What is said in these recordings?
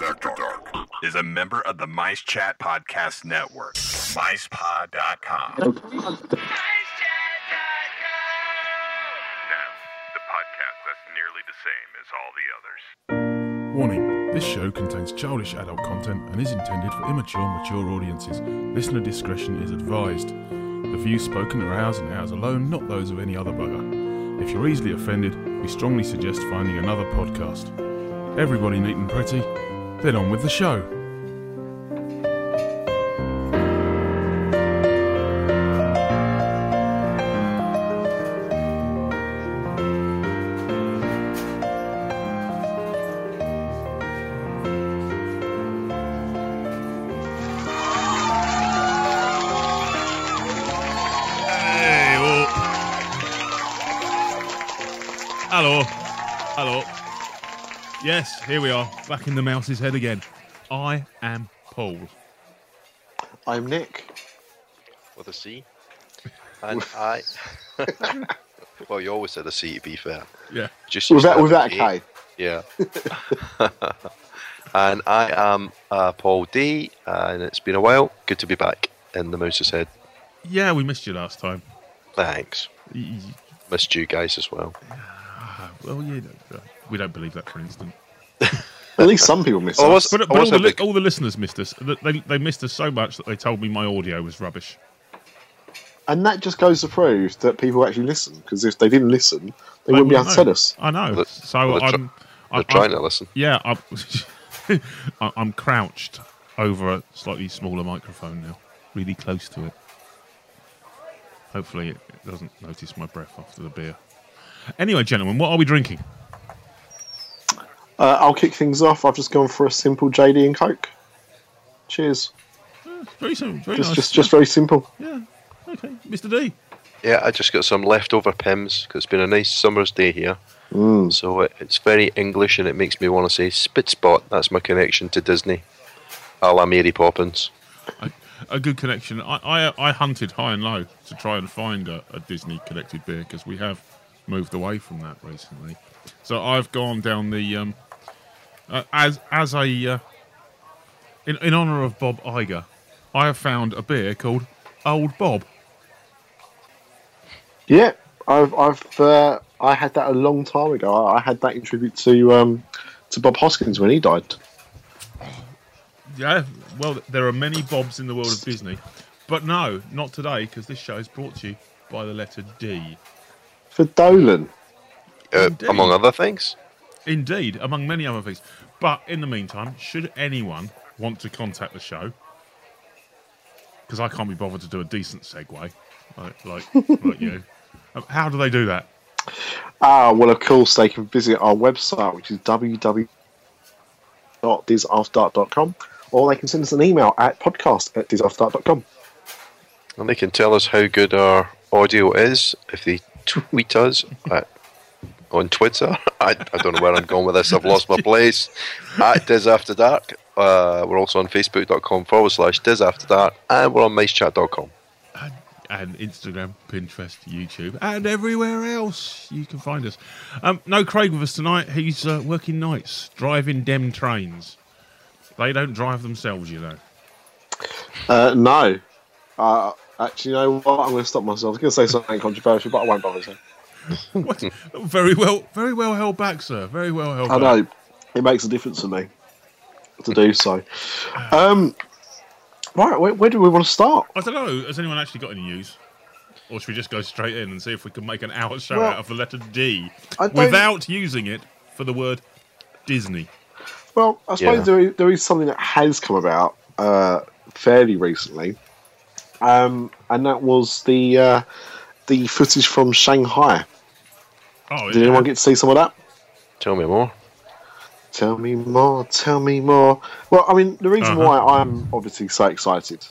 After Dark is a member of the Mice Chat Podcast Network. MicePod.com. Now, the podcast that's nearly the same as all the others. Warning this show contains childish adult content and is intended for immature, mature audiences. Listener discretion is advised. The views spoken are ours and ours alone, not those of any other bugger. If you're easily offended, we strongly suggest finding another podcast. Everybody neat and pretty, then on with the show. Here we are, back in the mouse's head again. I am Paul. I'm Nick. with a C. And I. well, you always said a C to be fair. Yeah. Just Was that was that an a K? Yeah. and I am uh, Paul D, and it's been a while. Good to be back in the Mouse's Head. Yeah, we missed you last time. Thanks. Y- y- Missed you guys as well. Well, yeah, no, we don't believe that for an instant. At least some people missed. Us. But, but all, the li- all the listeners missed us. They, they missed us so much that they told me my audio was rubbish. And that just goes to prove that people actually listen. Because if they didn't listen, they, They wouldn't be able wouldn't to tell us. I know. Well, so well, they're I'm, They're I'm, trying I'm, to listen. Yeah, I'm, I- I'm crouched over a slightly smaller microphone now, really close to it. Hopefully, it it doesn't notice my breath after the beer. Anyway, gentlemen, what are we drinking? Uh, I'll kick things off. I've just gone for a simple JD and Coke. Cheers. Very simple, very Just, nice. just, just very simple. yeah. Okay, Mr. D. Yeah, I just got some leftover Pimm's because it's been a nice summer's day here. Mm. So it, it's very English and it makes me want to say Spitspot. That's my connection to Disney. A la Mary Poppins. A good connection. I, I, I hunted high and low to try and find a, a Disney connected beer because we have moved away from that recently. So I've gone down the um, uh, as as a uh, in in honor of Bob Iger, I have found a beer called Old Bob. Yeah, I've, I've, uh, I had that a long time ago. I, I had that in tribute to, um, to Bob Hoskins when he died. Yeah, well, there are many Bobs in the world of Disney, but no, not today because this show is brought to you by the letter D. For Dolan. Uh, among other things. Indeed, among many other things. But in the meantime, should anyone want to contact the show, because I can't be bothered to do a decent segue, like like, like you, um, how do they do that? Ah, well, of course, they can visit our website, which is www.disafterdark.com, or they can send us an email at podcast at disafterdark.com. And they can tell us how good our audio is if they tweet us at, on Twitter. I, I don't know where I'm going with this. I've lost my place. At Diz After Dark. Uh, we're also on facebook.com forward slash Diz After Dark. And we're on micechat.com. And Instagram, Pinterest, YouTube, and everywhere else you can find us. Um, no Craig with us tonight. He's uh, working nights, driving dem trains. They don't drive themselves, you know. Uh, no. Uh, actually, you know what? I'm going to stop myself. I was going to say something controversial, but I won't bother. So. What? very well, very well held back, sir. Very well held I back. know. It makes a difference to me to do so. Um, right, where, where do we want to start? I don't know. Has anyone actually got any news? Or should we just go straight in and see if we can make an hour show Well, out of the letter D without using it for the word Disney? Well, I suppose Yeah. there, is, there is something that has come about uh, fairly recently, um, and that was the uh, the footage from Shanghai. Oh, Did anyone get to see some of that? Tell me more. Tell me more, tell me more. Well, I mean, the reason Uh-huh. why I'm obviously so excited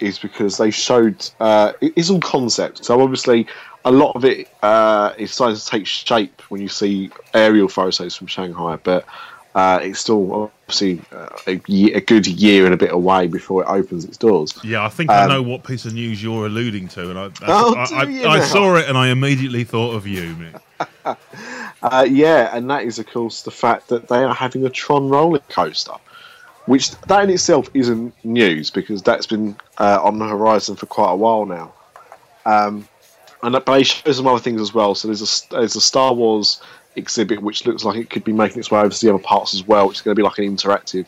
is because they showed uh, it is all concept. So obviously, a lot of it uh, is starting to take shape when you see aerial photos from Shanghai, but uh, it's still obviously uh, a, ye- a good year and a bit away before it opens its doors. Yeah, I think I Um, know what piece of news you're alluding to, and I, Oh, I, I, I saw it and I immediately thought of you, Mick. Uh, yeah, and that is, of course, the fact that they are having a Tron roller coaster, which that in itself isn't news because that's been uh, on the horizon for quite a while now. Um, and but they show some other things as well. So there's a there's a Star Wars exhibit which looks like it could be making its way over to the other parts as well. Which is going to be like an interactive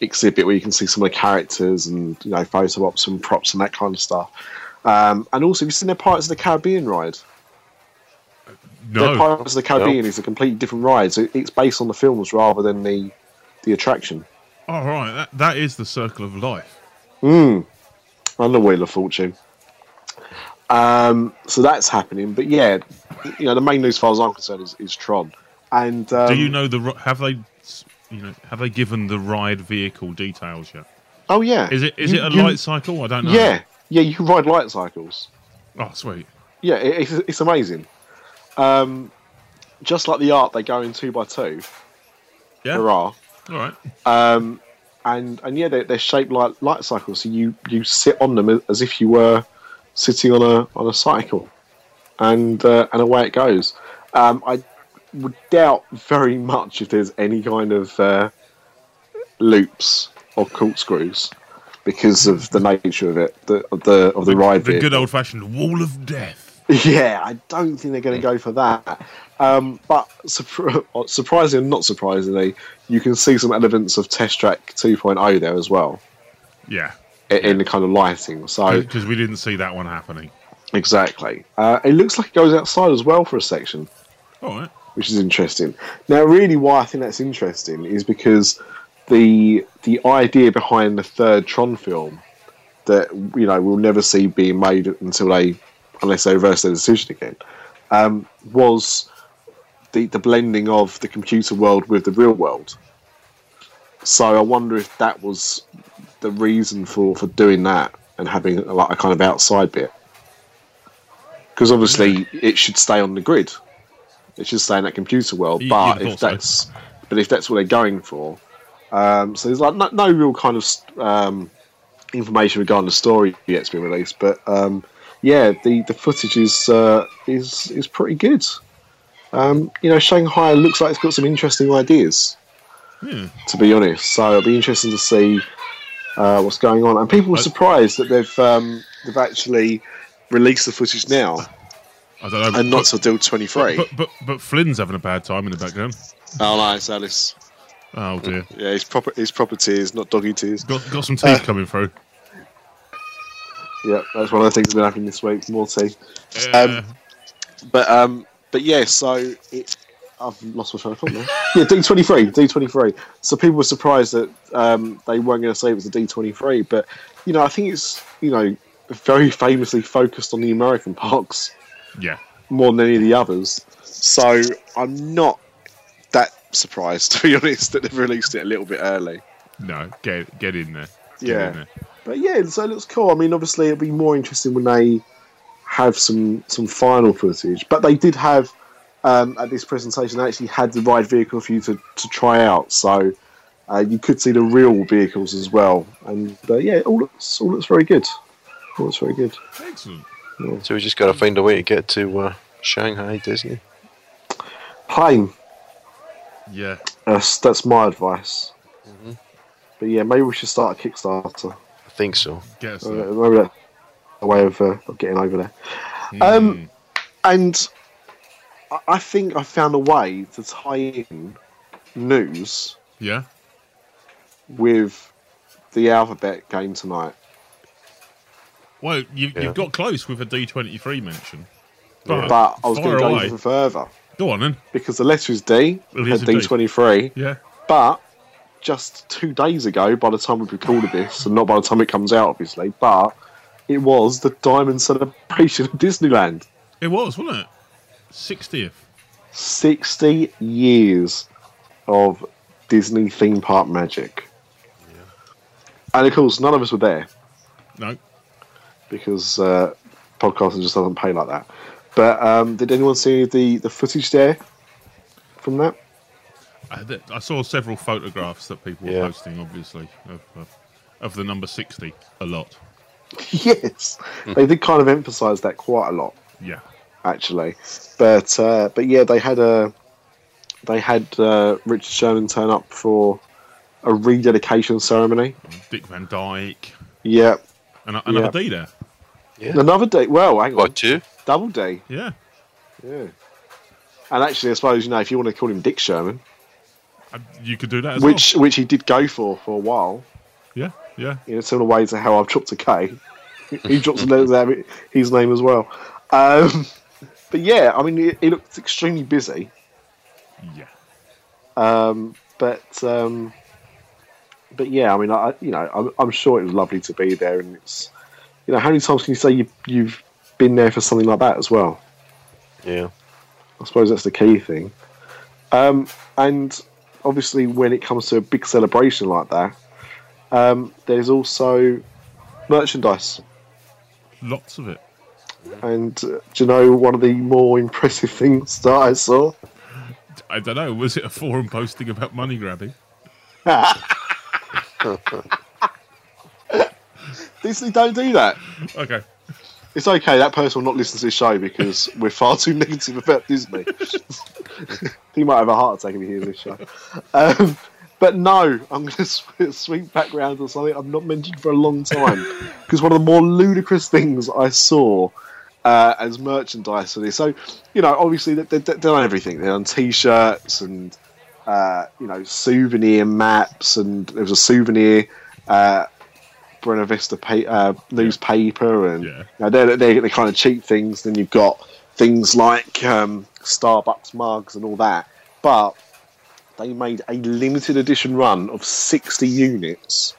exhibit where you can see some of the characters and you know photo ops and props and that kind of stuff. Um, and also, have you seen the Pirates of the Caribbean ride? The No. Pirates of the Caribbean is a completely different ride, so it's based on the films rather than the the attraction. All Oh, right. That, that is the circle of life. Mm. On the Wheel of Fortune. Um, so that's happening, but yeah, you know the main news, as far as I'm concerned, is, is Tron. And um, Do you know the have they you know have they given the ride vehicle details yet? Oh yeah, Is it is You- it a you- light cycle? I don't know. Yeah, yeah, you can ride light cycles. Oh, sweet. Yeah, it, it's, it's amazing. Um, just like the art, they go in two by two. Yeah. Hurrah! All right. Um, and and yeah, they're, they're shaped like light cycles, so you you sit on them as if you were sitting on a on a cycle, and uh, and away it goes. Um, I would doubt very much if there's any kind of uh, loops or corkscrews because of the nature of it, the of the of the, ride. The good old fashioned wall of death. Yeah, I don't think they're going to go for that. Um, but surpri- surprisingly, or not surprisingly, you can see some elements of Test Track 2.0 there as well Yeah. In the kind of lighting. So Because we didn't see that one happening. exactly, uh, it looks like it goes outside as well for a section, All right. which is interesting. Now, really, why I think that's interesting is because the the idea behind the third Tron film that you know we'll never see being made until they unless they reverse their decision again um, was the the blending of the computer world with the real world. So I wonder if that was the reason for for doing that and having like a kind of outside bit. Because obviously it should stay on the grid. It should stay in that computer world. Y- But if thought so. that's but if that's what they're going for, um, so there's like no, no real kind of um, information regarding the story yet's been released. But um, yeah, the, the footage is uh, is is pretty good. Um, you know, Shanghai looks like it's got some interesting ideas. Yeah. To be honest, so it'll be interesting to see uh, what's going on. And people were surprised that they've um, they've actually released the footage now I don't know. and not but, till twenty three. but, but but Flynn's having a bad time in the background. Oh no, it's Alice. Oh dear. Yeah, it's proper. It's proper tears, not doggy tears. Got got some teeth Uh, coming through. Yeah, that's one of the things that's been happening this week. More teeth. Yeah. um, But um, but yeah, so it. I've lost my train of thought now. yeah, D twenty three, D twenty three. So people were surprised that um, they weren't going to say it was a D twenty three, but you know, I think it's you know very famously focused on the American parks yeah. more than any of the others. So I'm not that surprised, to be honest, that they've released it a little bit early. No. Get get in there. Get Yeah. in there. But yeah, so it looks cool. I mean, obviously, it'll be more interesting when they have some some final footage. But they did have um, at this presentation, they actually had the ride vehicle for you to, to try out. So uh, you could see the real vehicles as well. And uh, yeah, it all looks all looks very good. All looks very good. Excellent. So we just got to find a way to get to uh, Shanghai Disney. Plane. Yeah. That's that's my advice. But yeah, maybe we should start a Kickstarter. I think so. Get us Uh, there. maybe that's a way of, uh, of getting over there. Hmm. Um, and I- I think I found a way to tie in news yeah. with the alphabet game tonight. Well, you, Yeah. you've got close with a D twenty three mention. But, But I was going to go even further Go on then. because the letter is D, It is and. D23. Yeah. But just two days ago, by the time we've recorded this, and not by the time it comes out, obviously, but it was the Diamond Celebration of Disneyland. It was, wasn't it? Sixtieth. 60 years of Disney theme park magic. And of course, none of us were there No. because uh, podcasting just doesn't pay like that. But um, did anyone see the, the footage there from that? I, I saw several photographs that people were Yeah. posting, obviously, of, of, of the number 60 a lot. yes, they did kind of emphasise that quite a lot, Yeah. Actually. But uh, but yeah, they had a they had uh, Richard Sherman turn up for a rededication ceremony. Dick Van Dyke. Yeah, And another Yeah. D there. Yeah. another day. Well, hang on, What, two? double D. Yeah. Yeah. And actually, I suppose you know if you want to call him Dick Sherman, Uh, You could do that as which which he did go for for a while. Yeah. Yeah. in a similar way to how I've chopped a K. he drops a letter there, his name as well. Um, but yeah, I mean, he, he looked extremely busy. Yeah. Um, but um, but yeah, I mean, I you know, I'm, I'm sure it was lovely to be there, and it's you know, how many times can you say you, you've been there for something like that as well? Yeah. I suppose that's the key thing. Um, and obviously, when it comes to a big celebration like that, um, there's also merchandise. Lots of it. And uh, do you know one of the more impressive things that I saw? I don't know. Was it a forum posting about money grabbing? Disney don't do that. Okay. It's okay. That person will not listen to this show because we're far too negative about Disney. he might have a heart attack if he hears this show. Um, but no, I'm going to sweep back round to something I've not mentioned for a long time because one of the more ludicrous things I saw uh, as merchandise for this. So, you know, obviously they, they, they've done everything. They've done T-shirts and uh, you know souvenir maps, and there was a souvenir. Uh, Buena Vista pa- uh, newspaper, and Yeah. you know, they're, they're the kind of cheap things. Then you've got things like um, Starbucks mugs and all that. But they made a limited edition run of 60 units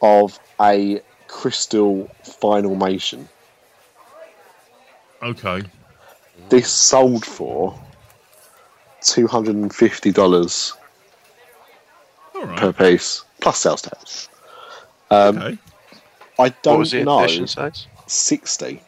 of a crystal final Vinylmation. Okay. This sold for $250 All right. per piece, plus sales tax. Um, okay. I don't was know. size? 60.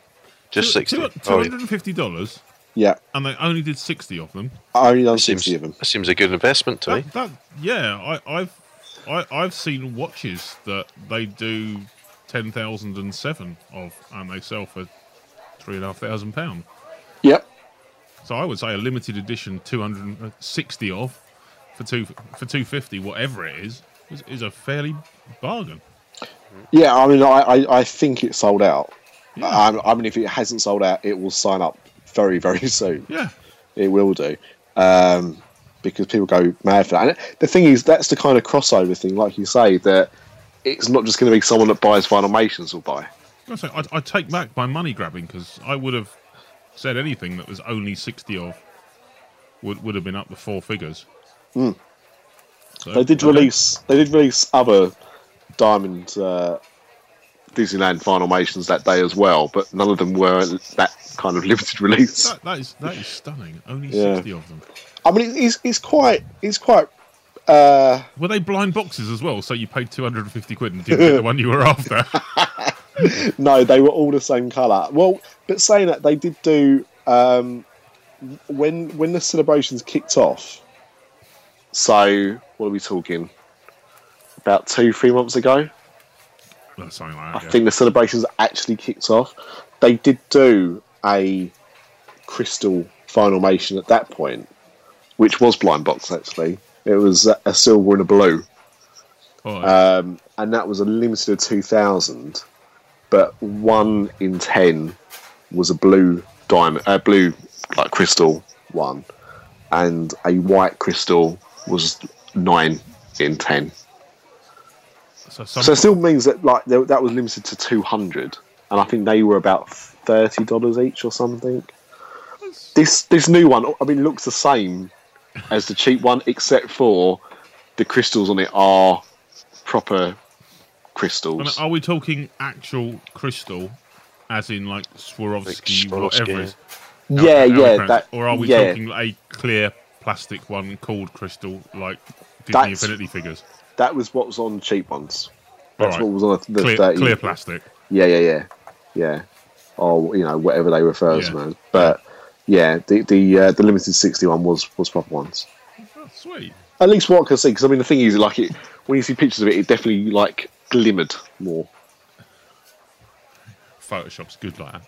Just 60. Two Oh, yeah. hundred and fifty dollars, Yeah, and they only did sixty of them. I only done That seems, 60 of them. that seems a good investment to me. That, that yeah, I, I've I, I've seen watches that they do ten thousand and seven of, and they sell for three and a half thousand pound. Yep. So I would say a limited edition two hundred and sixty of for two for two fifty, whatever it is, is, is a fairly bargain. Yeah, I mean, I, I, I think it sold out. Yeah. I, I mean, if it hasn't sold out, it will sign up very, very soon. Yeah, It will do. Um, because people go mad for that. And the thing is, that's the kind of crossover thing, like you say, that it's not just going to be someone that buys Vinylmations will buy. I say I, I take back my money grabbing because I would have said anything that was only sixty of would would have been up to four figures. So, Hmm. They did release. They did release other Diamond uh, Disneyland Vinylmations that day as well, but none of them were that kind of limited release. That, that is that is stunning. Only Yeah. sixty of them. I mean, it's it's quite it's quite. Uh, Were they blind boxes as well? So you paid two hundred and fifty quid and didn't get the one you were after. no, they were all the same colour. Well, but saying that, they did do um, when when the celebrations kicked off. So what are we talking? About two, three months ago, like I yeah. think the celebrations actually kicked off. They did do a crystal final Vinylmation at that point, which was blind box actually. It was a- silver and a blue. All right. um, and that was a limited of 2000 but one in 10 was a blue diamond uh, blue like crystal one and a white crystal was 9 in 10 so so it still means that like that was limited to 200 and i think they were about $30 each or something. This this new one i mean looks the same as the cheap one except for the crystals on it are proper crystals are we talking actual crystal, as in like Swarovski, Like whatever? Swarovski. it is? Yeah, Al- yeah, that, or are we yeah, talking a clear plastic one called crystal, like Disney That's- Infinity figures? that was what was on cheap ones. That's Alright. what was on the, the Clear, 30. clear plastic. Yeah, yeah, yeah, yeah. Or you know whatever they refer Yeah. to as. But yeah, the the uh, the limited sixty one was was proper ones. Oh, sweet. At least what I can see, because I mean the thing is, like it when you see pictures of it, it definitely like glimmered more. Photoshop's good like that.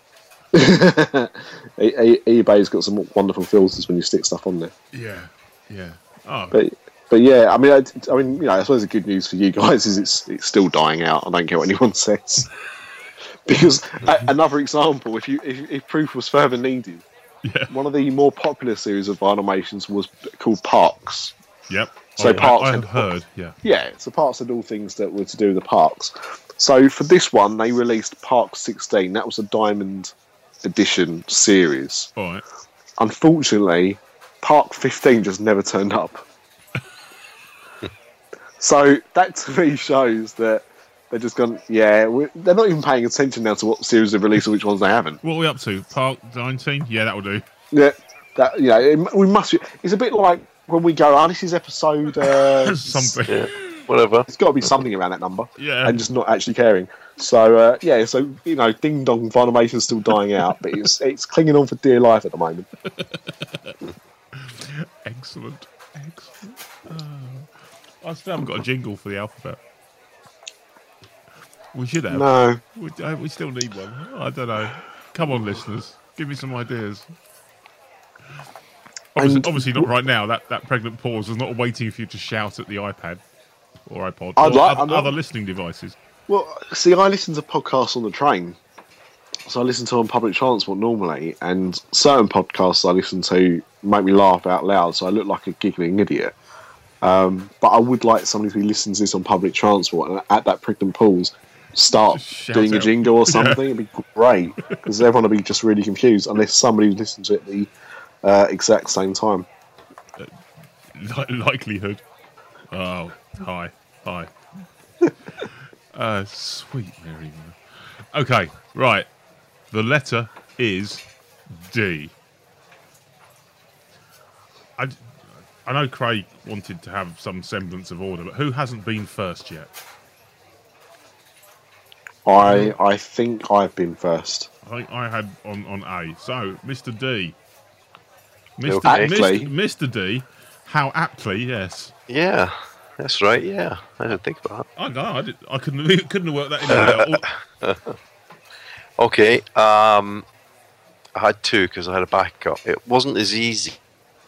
EBay's got some wonderful filters when you stick stuff on there. Yeah. Yeah. Oh, But but yeah, I mean, I, I mean, you know, I suppose the good news for you guys is it's it's still dying out. I don't care what anyone says. because a, another example, if you if, if proof was further needed, yeah. one of the more popular series of animations was called Parks. Yep. So I, parts I, I and- have heard. Yeah. Yeah, so Parks did all things that were to do with the parks. So for this one, they released Park 16. That was a Diamond Edition series. All right. Unfortunately, Park 15 just never turned up. so that to me shows that they're just gone, yeah, they're not even paying attention now to what series they've released or which ones they haven't. What are we up to? Park 19? Yeah, that'll do. Yeah, that, you know, it, we must be, it's a bit like when we go, oh, this is episode. Uh, Something. Yeah, whatever. It's got to be something around that number. Yeah. And just not actually caring. So, uh, yeah, so, you know, Ding Dong Vinylmation's still dying out, but it's, it's clinging on for dear life at the moment. Excellent. Excellent. Oh. I still haven't got a jingle for the alphabet. We should have. No. We, uh, we still need one. I don't know. Come on, listeners. Give me some ideas. Obviously, And- obviously not right now. That, that pregnant pause is not waiting for you to shout at the iPad or iPod I'd or like- other, other listening devices. Well, see, I listen to podcasts on the train. So I listen to on public transport normally, and certain podcasts I listen to make me laugh out loud, so I look like a giggling idiot. Um, but I would like somebody who listens to this on public transport and at that pregnant pause start doing a jingle or Yeah. something. It'd be great because everyone would be just really confused unless somebody listens to it the uh, exact same time. Li- likelihood. Oh, hi, hi. uh, sweet Mary. Okay, right. The letter is D. I, I know Craig wanted to have some semblance of order, but who hasn't been first yet? I I think I've been first. I think I had on, on A. So, Mr. D. Mr. Aptly. Mr. Mr. D. How aptly, yes. Yeah, that's right. Yeah, I didn't think about I know. I, did, I couldn't couldn't have worked that in. at all. that. Okay, um, I had two because I had a backup. It wasn't as easy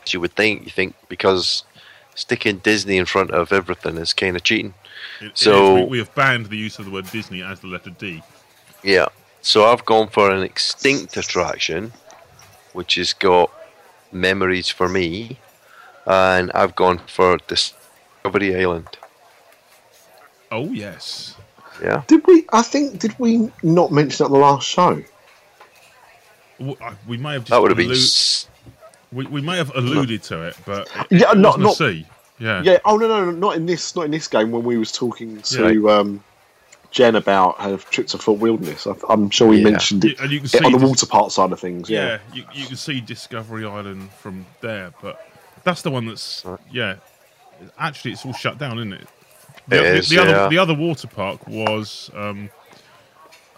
as you would think. You think because sticking Disney in front of everything is kind of cheating. It- it So- is. we, we have banned the use of the word Disney as the letter D. Yeah. So I've gone for an extinct attraction, which has got memories for me, and I've gone for Discovery Island. Oh yes. Yeah. Did we? I think did we not mention it on the last show? W- I- We may have just That would have been. allu- s- we, we may have alluded to it, but it, Yeah, it not- wasn't a not- C. Yeah. Yeah. Oh no, no, no, not in this. Not in this game. When we was talking to um, Jen about her trip to Fort Wilderness, I, I'm sure we Yeah. mentioned it, and you can it see on the water park side of things. Yeah, Yeah. you, you can see Discovery Island from there, but that's the one that's yeah. Actually, it's all shut down, isn't it? It The, the- is, the other the other water park was um,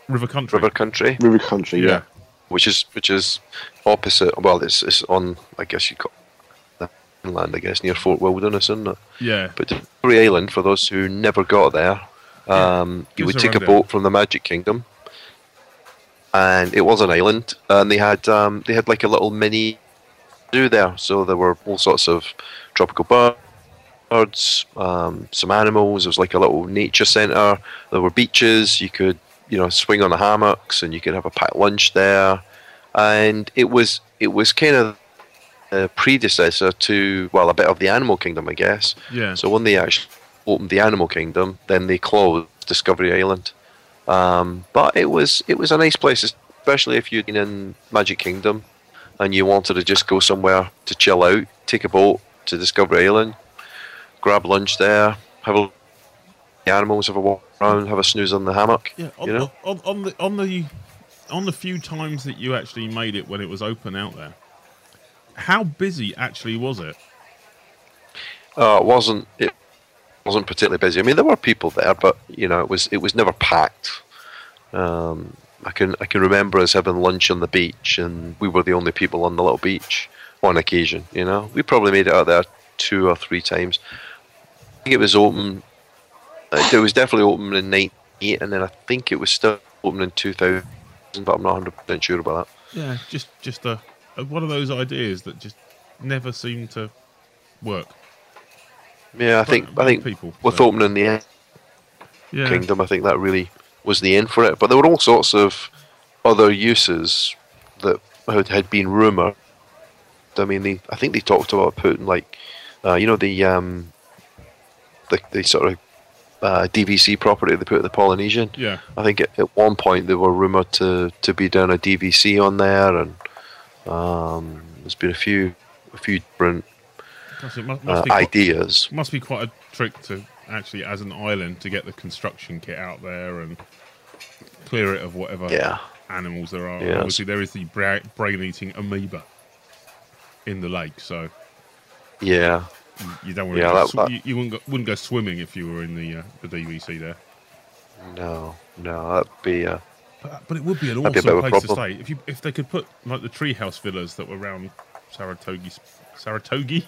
River Country. River Country, River Country. Yeah. yeah. which is which is opposite. Well, it's it's on. I guess you call the inland. I guess near Fort Wilderness, isn't it? Yeah. But Discovery Island, for those who never got there, um, you would a take a boat from the Magic Kingdom, and it was an island, and they had um, they had like a little mini zoo there. So there were all sorts of tropical birds, um, some animals. It was like a little nature centre. There were beaches. You could you know swing on the hammocks, and you could have a packed lunch there. And it was it was kind of a predecessor to well a bit of the Animal Kingdom, I guess. Yeah. So when they actually opened the Animal Kingdom, then they closed Discovery Island. Um, but it was it was a nice place, especially if you'd been in Magic Kingdom and you wanted to just go somewhere to chill out, take a boat to Discovery Island, grab lunch there, have a the animals, have a walk around, have a snooze on the hammock. Yeah, on, you know, on, on the on the on the few times that you actually made it when it was open out there, how busy actually was it? uh, it wasn't it wasn't particularly busy. I mean, there were people there, but you know, it was it was never packed. Um, I can I can remember us having lunch on the beach, and we were the only people on the little beach on occasion. You know, we probably made it out there two or three times. I think it was open. It was definitely open in '98, and then I think it was still open in 2000, but I'm not 100 percent sure about that. Yeah, just just a, a one of those ideas that just never seemed to work. Yeah, I think I think people, with so- opening the Yeah, Kingdom, I think that really was the end for it. But there were all sorts of other uses that had, had been rumored. I mean, they, I think they talked about putting like, uh, you know, the um, the, the sort of uh, DVC property they put at the Polynesian. yeah. I think at, at one point they were rumored to, to be doing a DVC on there, and um, there's been a few a few different Gosh, must, uh, must be quite, ideas. must be quite a trick to actually, as an island, to get the construction kit out there and clear it of whatever Yeah. animals there are. Yes. Obviously, there is the bra- brain-eating amoeba in the lake, so Yeah, you don't want Yeah, to. that- sw- that- you, you wouldn't go, wouldn't go swimming if you were in the uh, the DVC there. no, no, that'd be. Uh, But, but it would be an That'd be awesome a place to stay if you if they could put like the treehouse villas that were around Saratoga, Saratoga,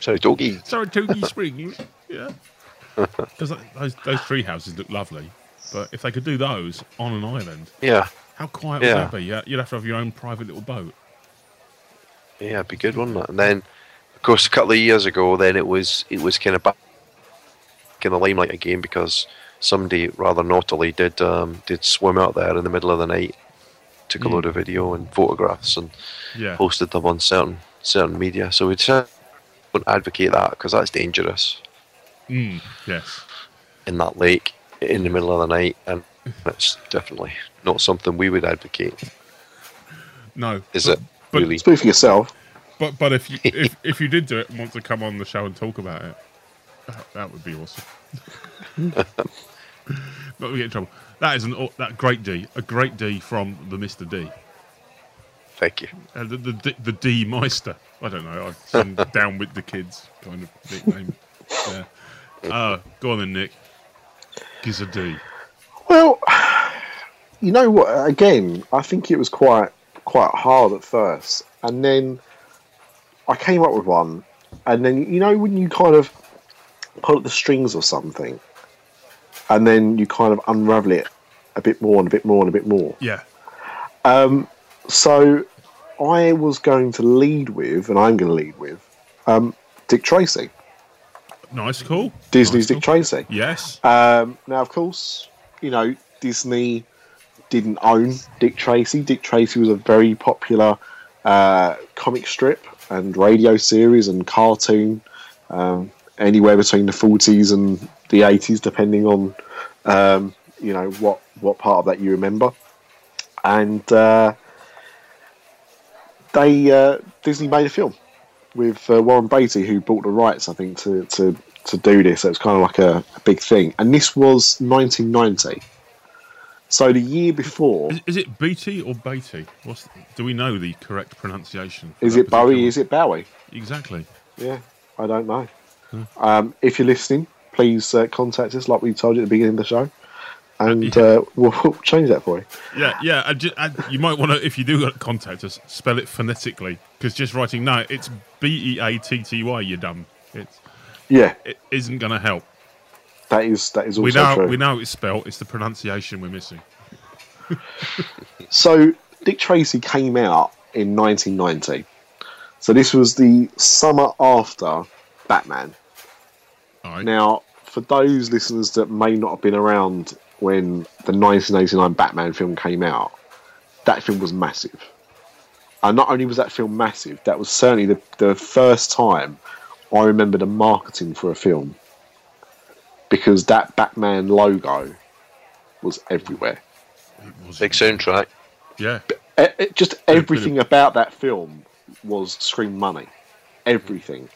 sorry, doggy. Springs. Yeah, because those those tree houses look lovely. But if they could do those on an island, Yeah, how quiet Yeah. would that be? Yeah, you'd have to have your own private little boat. yeah, it'd be good, wouldn't it? And then, of course, a couple of years ago, then it was it was kind of back in the limelight again because somebody rather naughtily did um, did swim out there in the middle of the night, took a Mm. load of video and photographs and Yeah, posted them on certain certain media. So we'd say- wouldn't advocate that because that's dangerous mm, yes. in that lake in the middle of the night, and it's definitely not something we would advocate. No, Is but, it But, really? Speak for yourself. but but if you if if you did do it and want to come on the show and talk about it, that, that would be awesome. but we get in trouble. That is an that great D, a great D from the Mister D. Thank you. Uh, the, the D- the D Meister. I don't know. I've some down with the kids kind of nickname. Yeah. Uh, go on then, Nick. Gives a D. Well, you know what? Again, I think it was quite quite hard at first, and then I came up with one, and then you know when you kind of pull at the strings or something, and then you kind of unravel it a bit more and a bit more and a bit more. Yeah. So I was going to lead with, and I'm going to lead with, um, Dick Tracy, Nice, cool. Disney's Nice, Dick cool. Tracy. Yes. Um, now, of course, you know Disney didn't own Dick Tracy. Dick Tracy was a very popular uh, comic strip and radio series and cartoon, um, anywhere between the forties and the eighties, depending on um, you know what what part of that you remember. And uh, they uh, Disney made a film with uh, Warren Beatty, who bought the rights, I think, to to, to do this. So it's kind of like a, a big thing. And this was 1990. So the year before, Is, is it Beatty or Beatty? What's do we know the correct pronunciation? is it Bowie? Is it Bowie? exactly? Yeah, I don't know. Um, if you're listening, please uh, contact us, like we told you at the beginning of the show, and Yeah. uh, we'll, we'll change that for you. Yeah, yeah. And ju- and you might want to, if you do contact us, spell it phonetically because just writing no, it's B E A T T Y. You're dumb. It's Yeah, it isn't going to help. that is that is also We know true. we know it's spelled. It's the pronunciation we're missing. So Dick Tracy came out in 1990. So this was the summer after Batman. Right. Now, for those listeners that may not have been around when the 1989 Batman film came out, that film was massive. And not only was that film massive, that was certainly the, the first time I remember the marketing for a film. Because that Batman logo was everywhere. It was- Big soundtrack. yeah. E- e- eh, eh, just everything about that film was scream money. Everything.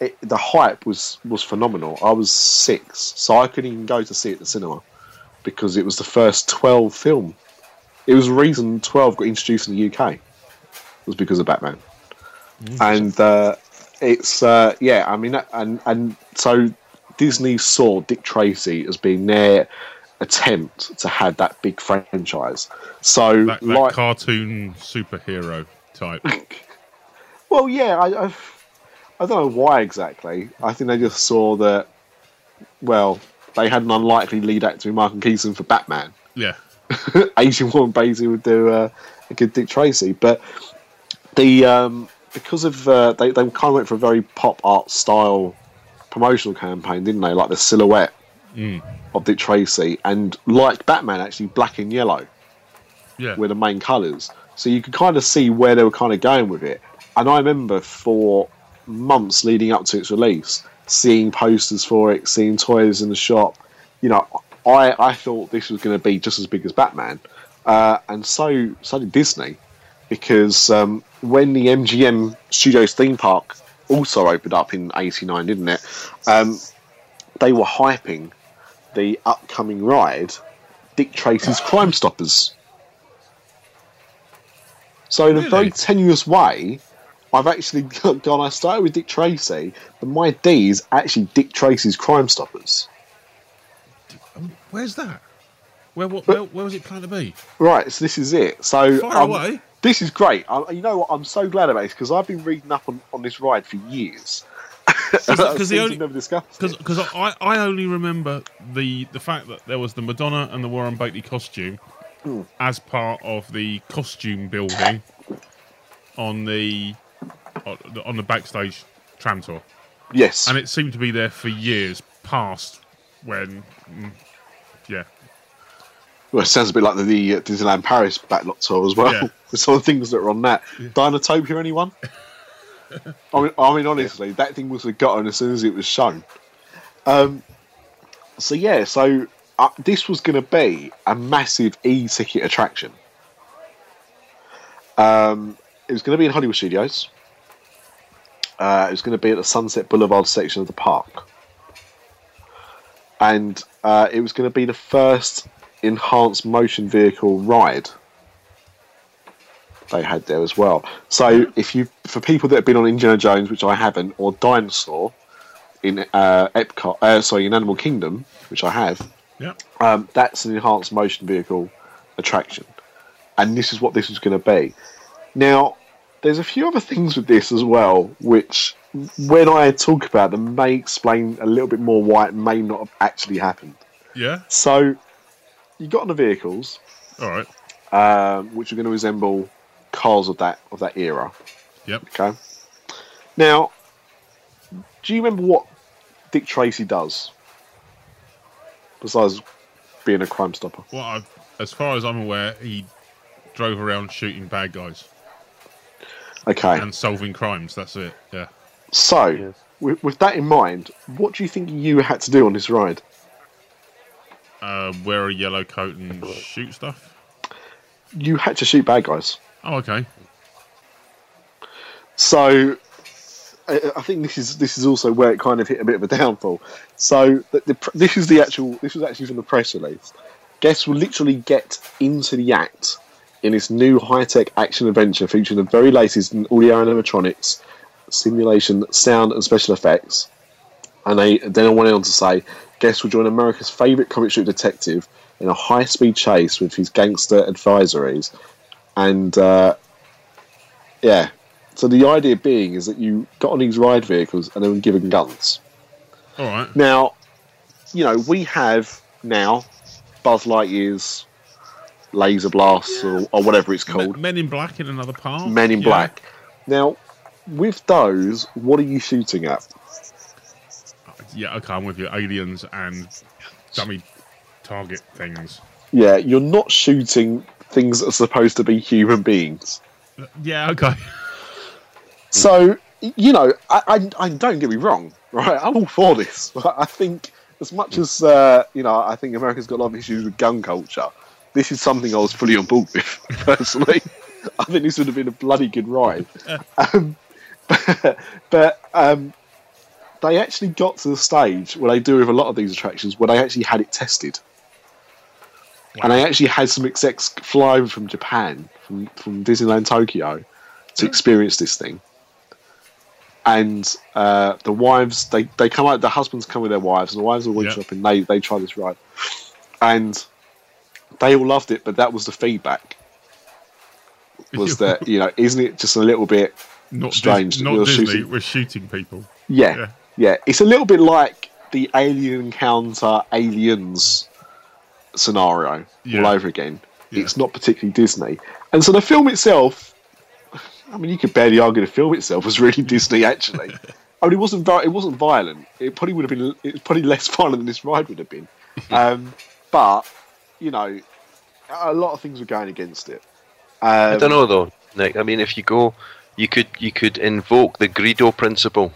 It, the hype was was phenomenal. I was six, so I couldn't even go to see it at the cinema because it was the first twelve film. It was the reason twelve got introduced in the UK was because of Batman, and uh, it's uh, yeah. I mean, and and so Disney saw Dick Tracy as being their attempt to have that big franchise. So That, that like cartoon superhero type. Well, yeah, I, I, I don't know why exactly. I think they just saw that. Well, they had an unlikely lead actor in Michael Keaton for Batman. Yeah. Asian Warren Beatty would do uh, a good Dick Tracy, but the um, because of uh, they they kind of went for a very pop art style promotional campaign, didn't they? Like the silhouette of Dick Tracy, and like Batman, actually black and yellow Yeah. were the main colours. So you could kind of see where they were kind of going with it. And I remember for months leading up to its release, seeing posters for it, seeing toys in the shop. You know, I I thought this was going to be just as big as Batman, uh, and so so did Disney, because um, when the MGM Studios theme park also opened up in '89, didn't it? Um, they were hyping the upcoming ride, Dick Tracy's Crime Stoppers. So in a very tenuous way, I've actually gone. I started with Dick Tracy, but my D is actually Dick Tracy's Crime Stoppers. Where's that? Where, what, where, where was it planned to be? Right, so this is it. So Far um, away. This is great. I, you know what? I'm so glad about this because I've been reading up on, on this ride for years. Because the only we've never discussed it. because I, I only remember the the fact that there was the Madonna and the Warren Beatty costume Hmm. as part of the costume building on the on the- backstage tram tour, Yes, and it seemed to be there for years past when, mm, yeah, well, it sounds a bit like the, the uh, Disneyland Paris backlot tour as well. Yeah. Some of the things that are on that. Dinotopia, anyone? I mean, I mean, honestly, that thing was forgotten as soon as it was shown. Um, so yeah, so uh, this was going to be a massive e-ticket attraction. Um, it was going to be in Hollywood Studios. Uh, it was going to be at the Sunset Boulevard section of the park, and uh, it was going to be the first enhanced motion vehicle ride they had there as well. So if you, for people that have been on Indiana Jones, which I haven't, or Dinosaur in uh, Epcot, uh, sorry, in Animal Kingdom, which I have, yeah, um, that's an enhanced motion vehicle attraction, and this is what this is going to be. Now, there's a few other things with this as well, which, when I talk about them, may explain a little bit more why it may not have actually happened. yeah. So, you got on the vehicles, All right, um, which are going to resemble cars of that of that era. yep. Okay. Now, do you remember what Dick Tracy does besides being a crime stopper? Well, i as far as I'm aware, he drove around shooting bad guys Okay. and solving crimes. That's it. Yeah. So, Yes. with, with that in mind, what do you think you had to do on this ride? Uh, wear a yellow coat and shoot stuff. You had to shoot bad guys. Oh, okay. So, I, I think this is this is also where it kind of hit a bit of a downfall. So, the, the, this is the actual. This was actually from the press release. Guests will literally get into the act in this new high-tech action adventure featuring the very latest in audio animatronics, simulation, sound, and special effects. And they then went on to say, guests will join America's favourite comic strip detective in a high-speed chase with his gangster advisories, and uh, yeah. So the idea being is that you got on these ride vehicles and they were given guns. All right. Now, you know, we have now Buzz Lightyear's laser blasts or, or whatever it's called, Men in Black in another part. Men in Yeah. Black. Now, with those, what are you shooting at? Yeah, okay, I'm with you. Aliens and dummy target things. Yeah, you're not shooting things that are supposed to be human beings. Yeah, okay. So, you know, I, I, I don't get me wrong, right? I'm all for this. I think, as much as, uh, you know, I think America's got a lot of issues with gun culture, this is something I was fully on board with, personally. I think this would have been a bloody good ride. um, but um, they actually got to the stage where they do with a lot of these attractions where they actually had it tested. And they actually had some execs fly over from Japan, from, from Disneyland Tokyo, to experience this thing. And uh, the wives, they, they come out, the husbands come with their wives, and the wives are went Yeah. shopping, they, they try this ride. And they all loved it, but that was the feedback. Was that, you know, isn't it just a little bit not strange Dis- not you're Disney. shooting- We're shooting people. Yeah, Yeah. yeah, It's a little bit like the Alien Encounter Aliens scenario Yeah. all over again. Yeah. It's not particularly Disney, and so the film itself, I mean, you could barely argue the film itself was really Disney. Actually, I mean, it wasn't. It wasn't violent. It probably would have been. It probably less violent than this ride would have been. Um, but you know, a lot of things were going against it. Um, I don't know though, Nick. I mean, if you go, you could you could invoke the Greedo principle,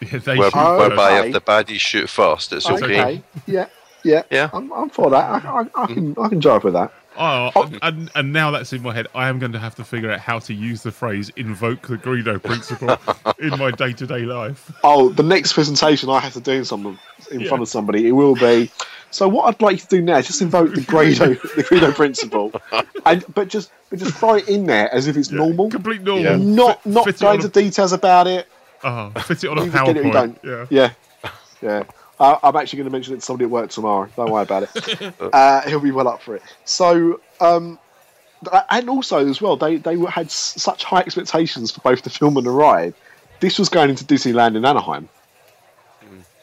Yeah, they where, should- Oh, whereby okay. if the baddies shoot first, it's okay. Okay. Yeah. Yeah. Yeah. I'm, I'm for that. I, I, I can. I can drive with that. Oh, and, and, and now that's in my head. I am going to have to figure out how to use the phrase "invoke the Greedo principle" in my day-to-day life. Oh, the next presentation I have to do in someone in Yeah. front of somebody, it will be. So what I'd like you to do now is just invoke the Greedo, the Greedo principle, and but just but just throw it in there as if it's normal, Complete normal. Yeah. not Fit- not fit go into a- details about it. Oh, fit it on a Either it PowerPoint. don't. Yeah. Yeah, yeah. I I'm actually going to mention it to somebody at work tomorrow. Don't worry about it. uh, he'll be well up for it. So, um, and also as well, they they had s- such high expectations for both the film and the ride. This was going into Disneyland in Anaheim.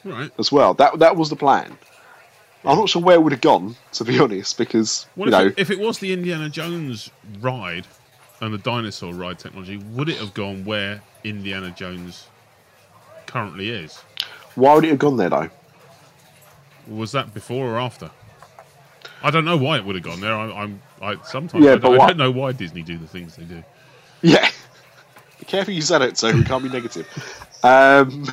Right. as well. That that was the plan. I'm not sure where it would have gone, to be honest, because you if, know, it, if it was the Indiana Jones ride and the dinosaur ride technology, would it have gone where Indiana Jones currently is? why would it have gone there though? Was that before or after? I don't know why it would have gone there. I, I'm I sometimes Yeah, I, but don't, I don't know why Disney do the things they do. Yeah, be careful you said it, so we can't be negative. Um,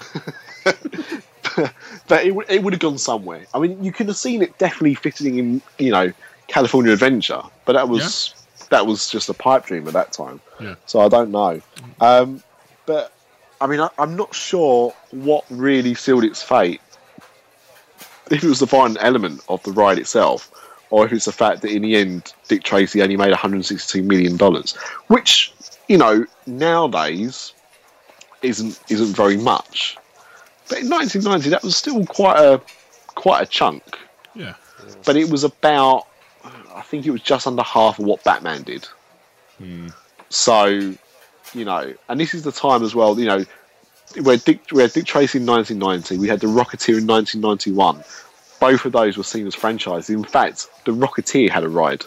but it, would- it would have gone somewhere. I mean, you could have seen it definitely fitting in, you know, California Adventure, but that was that was just a pipe dream at that time. Yeah. So I don't know. Um, but I mean, I, I'm not sure what really sealed its fate. If it was the final element of the ride itself, or if it's the fact that in the end Dick Tracy only made 162 million dollars, which you know nowadays isn't isn't very much. But in 1990, that was still quite a quite a chunk. Yeah. But it was about, I think it was just under half of what Batman did. Hmm. So, you know, and this is the time as well, you know, where Dick, where Dick Tracy in 1990, we had the Rocketeer in 1991. Both of those were seen as franchises. In fact, the Rocketeer had a ride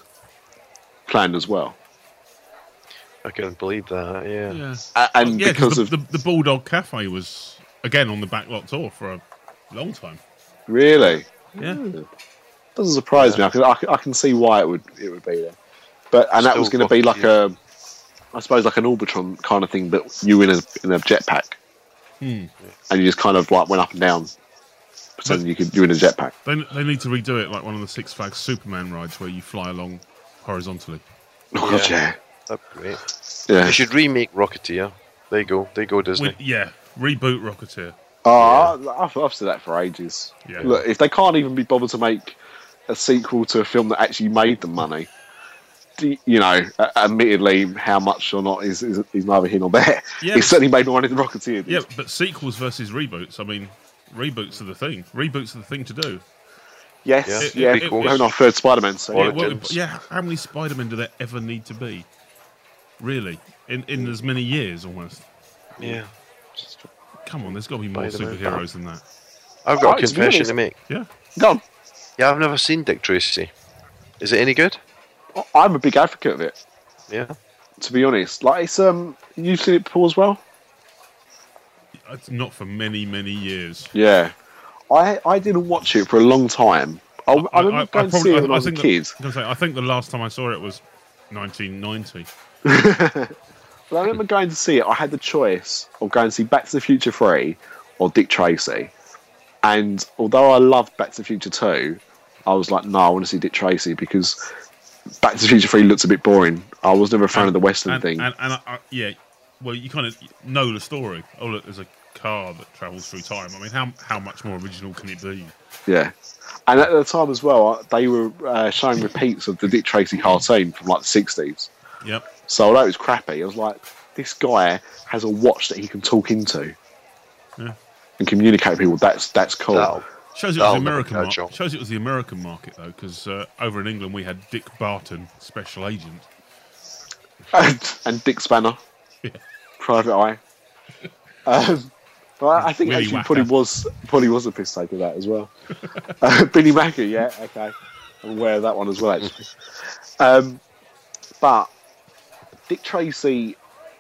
planned as well. I can't believe that. Yeah. Yeah. A- And yeah, because the, of the, the Bulldog Cafe was again on the backlot tour for a long time. really, Yeah. doesn't surprise me. I can, I can I can see why it would it would be there. But and that Still was going to be like Rocketeer. a, I suppose like an Orbitron kind of thing, but you in a in a jetpack, Hmm. and you just kind of like went up and down, pretending you could you're in a jetpack. They, they need to redo it like one of the Six Flags Superman rides where you fly along horizontally. Oh god, Yeah. yeah, That'd be great. yeah. They should remake Rocketeer. There you go. There you go, Disney. With, yeah, reboot Rocketeer. Oh, I- I've, I've said that for ages. Yeah. Look, if they can't even be bothered to make a sequel to a film that actually made them money, do- you know, uh, admittedly, how much or not is, is, is neither here nor there. Yeah. It certainly made more money than Rocketeer did. Yeah, but sequels versus reboots. I mean, reboots are the thing. Reboots are the thing to do. Yes, Yeah. yeah. It- it- we're having our third Spider-Man. So yeah. Well, yeah, how many Spider-Men do there ever need to be? Really? In in as many years almost. yeah. Come on, there's got to be more superheroes than that. I've got Oh, a confession honest- to make. Yeah. Go on. Yeah, I've never seen Dick Tracy. Is it any good? I'm a big advocate of it. Yeah. To be honest, like it's um, you've seen it before as well. It's not for many, many years. Yeah, I I didn't watch it for a long time. I, I, remember going to see it when I, was a kid. The, I, say, I think the last time I saw it was 1990. But I remember going to see it. I had the choice of going to see Back to the Future 3 or Dick Tracy. And although I loved Back to the Future 2, I was like, no, I want to see Dick Tracy because Back to the Future 3 looks a bit boring. I was never a fan of the Western and, thing. And, and I, I, yeah, well, you kind of know the story. Oh, look, there's a car that travels through time. I mean, how how much more original can it be? yeah. And at the time as well, uh, they were uh, showing repeats of the Dick Tracy cartoon from like the 60s. Yep. So although it was crappy, I was like, this guy has a watch that he can talk into Yeah. and communicate with people. That's that's cool. That'll- Shows it was the American catch market. on. Shows it was the American market though, because uh, over in England we had Dick Barton, special agent. and, and Dick Spanner, Yeah. Private Eye. Um, but I I think Willy actually Whacker. probably was probably was a piss take of that as well. uh, Billy Mackey, yeah, okay, I'm aware of that one as well actually. Um, but Dick Tracy,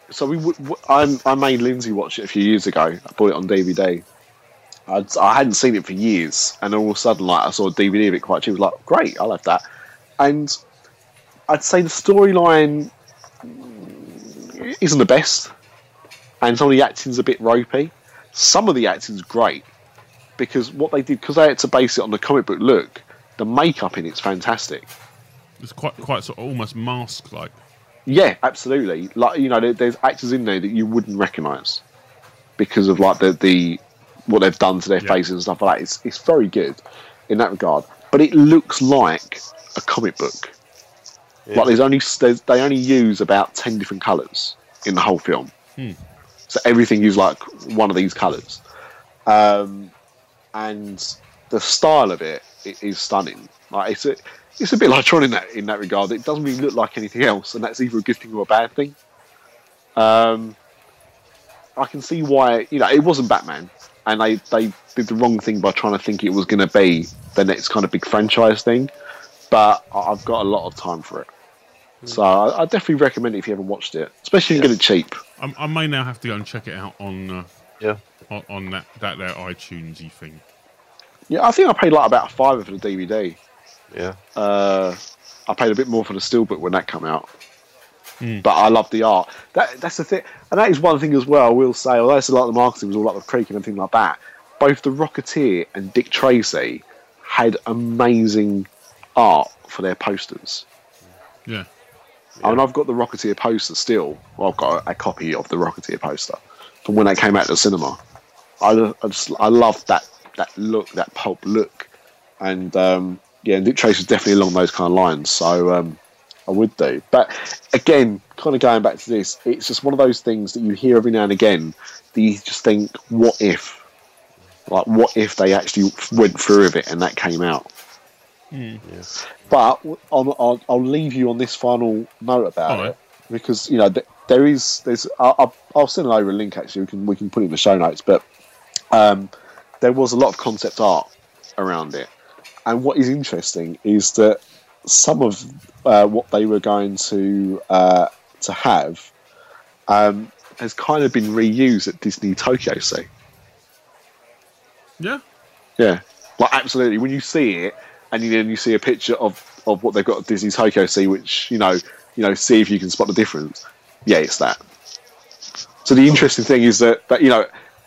so we I, I made Lindsay watch it a few years ago. I bought it on DVD. I'd, I hadn't seen it for years, and all of a sudden, like I saw a DVD of it quite cheap. I was like, "Great, I'll have that." And I'd say the storyline isn't the best, and some of the acting's a bit ropey. Some of the acting's great because what they did because they had to base it on the comic book look. The makeup in it's fantastic. It's quite quite sort of almost mask like. Yeah, absolutely. Like you know, there, there's actors in there that you wouldn't recognise because of like the the what they've done to their Yeah. faces and stuff like that. It's it's very good in that regard, but it looks like a comic book. Like there's only there's, they only use about ten different colours in the whole film, so everything is like one of these colours, um, and the style of it i- is stunning. Like it's a it's a bit like Tron in that in that regard. It doesn't really look like anything else, and that's either a good thing or a bad thing. Um, I can see why you know it wasn't Batman, and they they did the wrong thing by trying to think it was going to be the next kind of big franchise thing. But I- I've got a lot of time for it, so I, I definitely recommend it if you haven't watched it, especially if you get it cheap. I, I may now have to go and check it out on uh, Yeah. on, on that that their iTunesy thing. Yeah, I think I paid like about a fiver for the DVD. Yeah. Uh, I paid a bit more for the steelbook when that came out. But I love the art. That that's the thing, and that is one thing as well. I will say, although it's a lot of the marketing was all up the creek and everything like that. Both the Rocketeer and Dick Tracy had amazing art for their posters. Yeah. I mean, I've got the Rocketeer poster still. Well, I've got a, a copy of the Rocketeer poster from when they came out to the cinema. I, I just I love that that look, that pulp look, and um, yeah, Dick Tracy's definitely along those kind of lines. So um, I would do. But again, kind of going back to this, it's just one of those things that you hear every now and again. That you just think, what if? Like, what if they actually went through with it and that came out? But I'll, I'll, I'll leave you on this final note about All right. it because you know th- there is there's I'll, I'll- I'll send over a link actually we can we can put it in the show notes but um, there was a lot of concept art around it and what is interesting is that some of uh, what they were going to uh, to have um, has kind of been reused at Disney Tokyo Sea. Yeah. Yeah, like absolutely. When you see it, and then you see a picture of, of what they've got at Disney Tokyo Sea, which you know, you know, see if you can spot the difference. Yeah, it's that. So the interesting thing is that, that you know,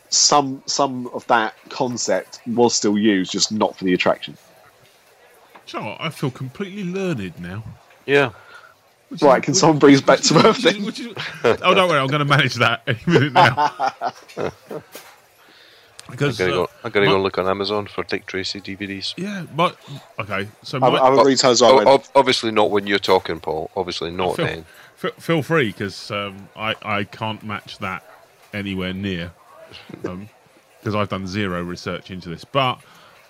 some some of that concept was still used, just not for the attraction. Do you know? I feel completely learned now. Yeah. Which Right, can someone bring us back to Earth then? oh, don't worry, I'm going to manage that any minute now. because I'm gonna uh, go. Gonna my- go look on Amazon for Dick Tracy DVDs. Yeah, but okay. So Other, my, other retailers are. O- ob- obviously not when you're talking, Paul. Obviously not feel, then. feel, feel free because um, I I can't match that anywhere near because I've done zero research into this. But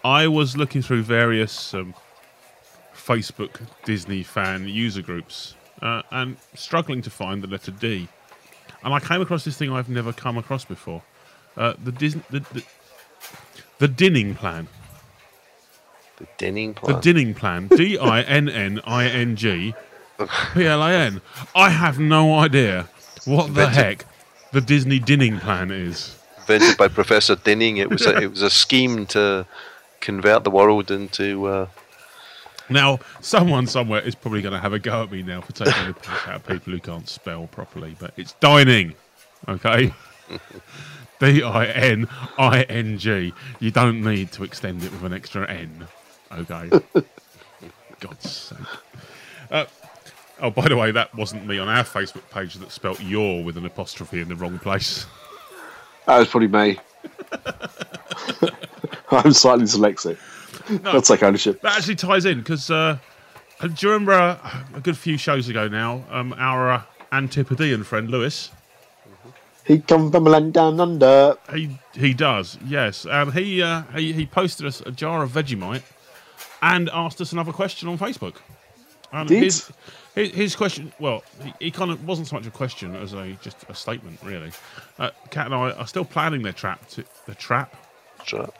I was looking through various um, Facebook Disney fan user groups uh, and struggling to find the letter D, and I came across this thing I've never come across before. Uh, the Disney the, the, the Dinning plan. The Dinning Plan? The. Dinning Plan. D I N N I N G P L A N. I have no idea what the heck the Disney Dinning Plan is. invented by Professor Dinning. It was a, it was a scheme to convert the world into. Uh, Now, someone somewhere is probably going to have a go at me now for taking the piss out of people who can't spell properly, but it's dining, okay? D I N I N G. You don't need to extend it with an extra N, okay? God's sake. Uh, oh, by the way, that wasn't me on our Facebook page that spelt your with an apostrophe in the wrong place. That was probably me. I'm slightly dyslexic. I'll take ownership. That actually ties in because uh, do you remember uh, a good few shows ago now, um, our uh, Antipodean friend Lewis? He come from a land down under. He he does, yes. Um, he, uh, he he posted us a jar of Vegemite and asked us another question on Facebook. Um, Did? his, his his question, well, he, he kind of wasn't so much a question as a just a statement, really. Uh, Kat and I are still planning their trap. To, the trap. tra-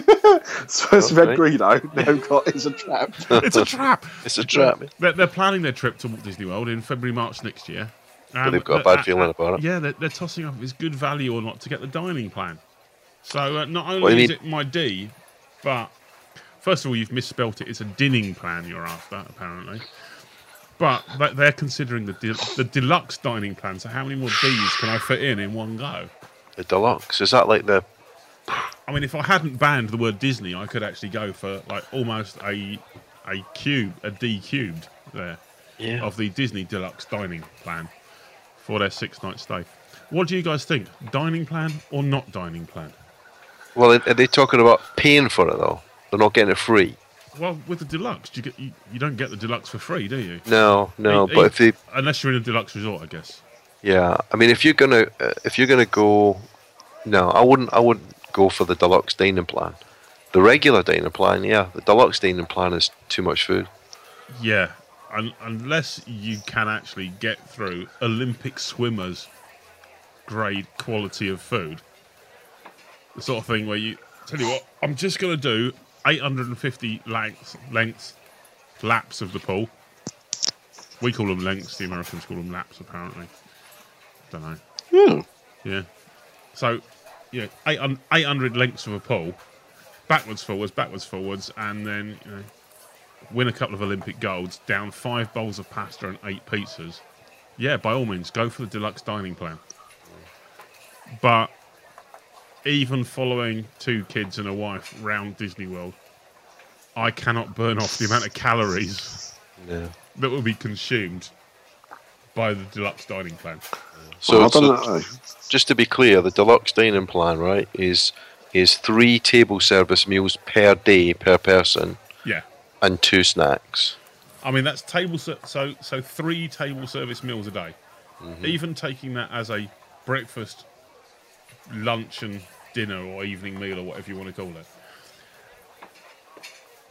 So it's Okay. red Greeno. Now got it's a trap. It's a trap. it's a trap. They're, they're planning their trip to Walt Disney World in February, March next year. And they've got a the- bad feeling about it. Yeah, they're, they're tossing up if it's good value or not to get the dining plan. So uh, not only What do you is mean? it my D, but first of all, you've misspelt it. It's a dinning plan you're after, apparently. But but they're considering the de- the deluxe dining plan. So how many more D's can I fit in in one go? The deluxe is that like the I mean, if I hadn't banned the word Disney, I could actually go for like almost a a cube, a D cubed there yeah? of the Disney deluxe dining plan for their six night stay. What do you guys think? Dining plan or not dining plan? Well, are they talking about paying for it though? They're not getting it free. Well, with the deluxe, you get you, you don't get the deluxe for free, do you? No, no. E- but e- if they, unless you're in a deluxe resort, I guess. yeah, I mean, if you're gonna, uh, if you're gonna go, no, I wouldn't. I wouldn't go for the deluxe dining plan. The regular dining plan, yeah. The deluxe dining plan is too much food. Yeah, un- unless you can actually get through Olympic swimmers' grade quality of food, the sort of thing where you tell you what, I'm just going to do 850 lengths, lengths laps of the pool. We call them lengths. The Americans call them laps, apparently. Don't know. Yeah. Hmm. Yeah. So, yeah, 800, 800 lengths of a pole, backwards, forwards, backwards, forwards, and then you know, win a couple of Olympic golds, down five bowls of pasta and eight pizzas. Yeah, by all means, go for the deluxe dining plan. But even following two kids and a wife round Disney World, I cannot burn off the amount of calories Yeah. that will be consumed by the deluxe dining plan. So, I so don't know. just to be clear, the deluxe dining plan, right, is is three table service meals per day per person Yeah. and two snacks. I mean, that's table ser- so so three table service meals a day. Mm-hmm. Even taking that as a breakfast, lunch, and dinner or evening meal or whatever you want to call it.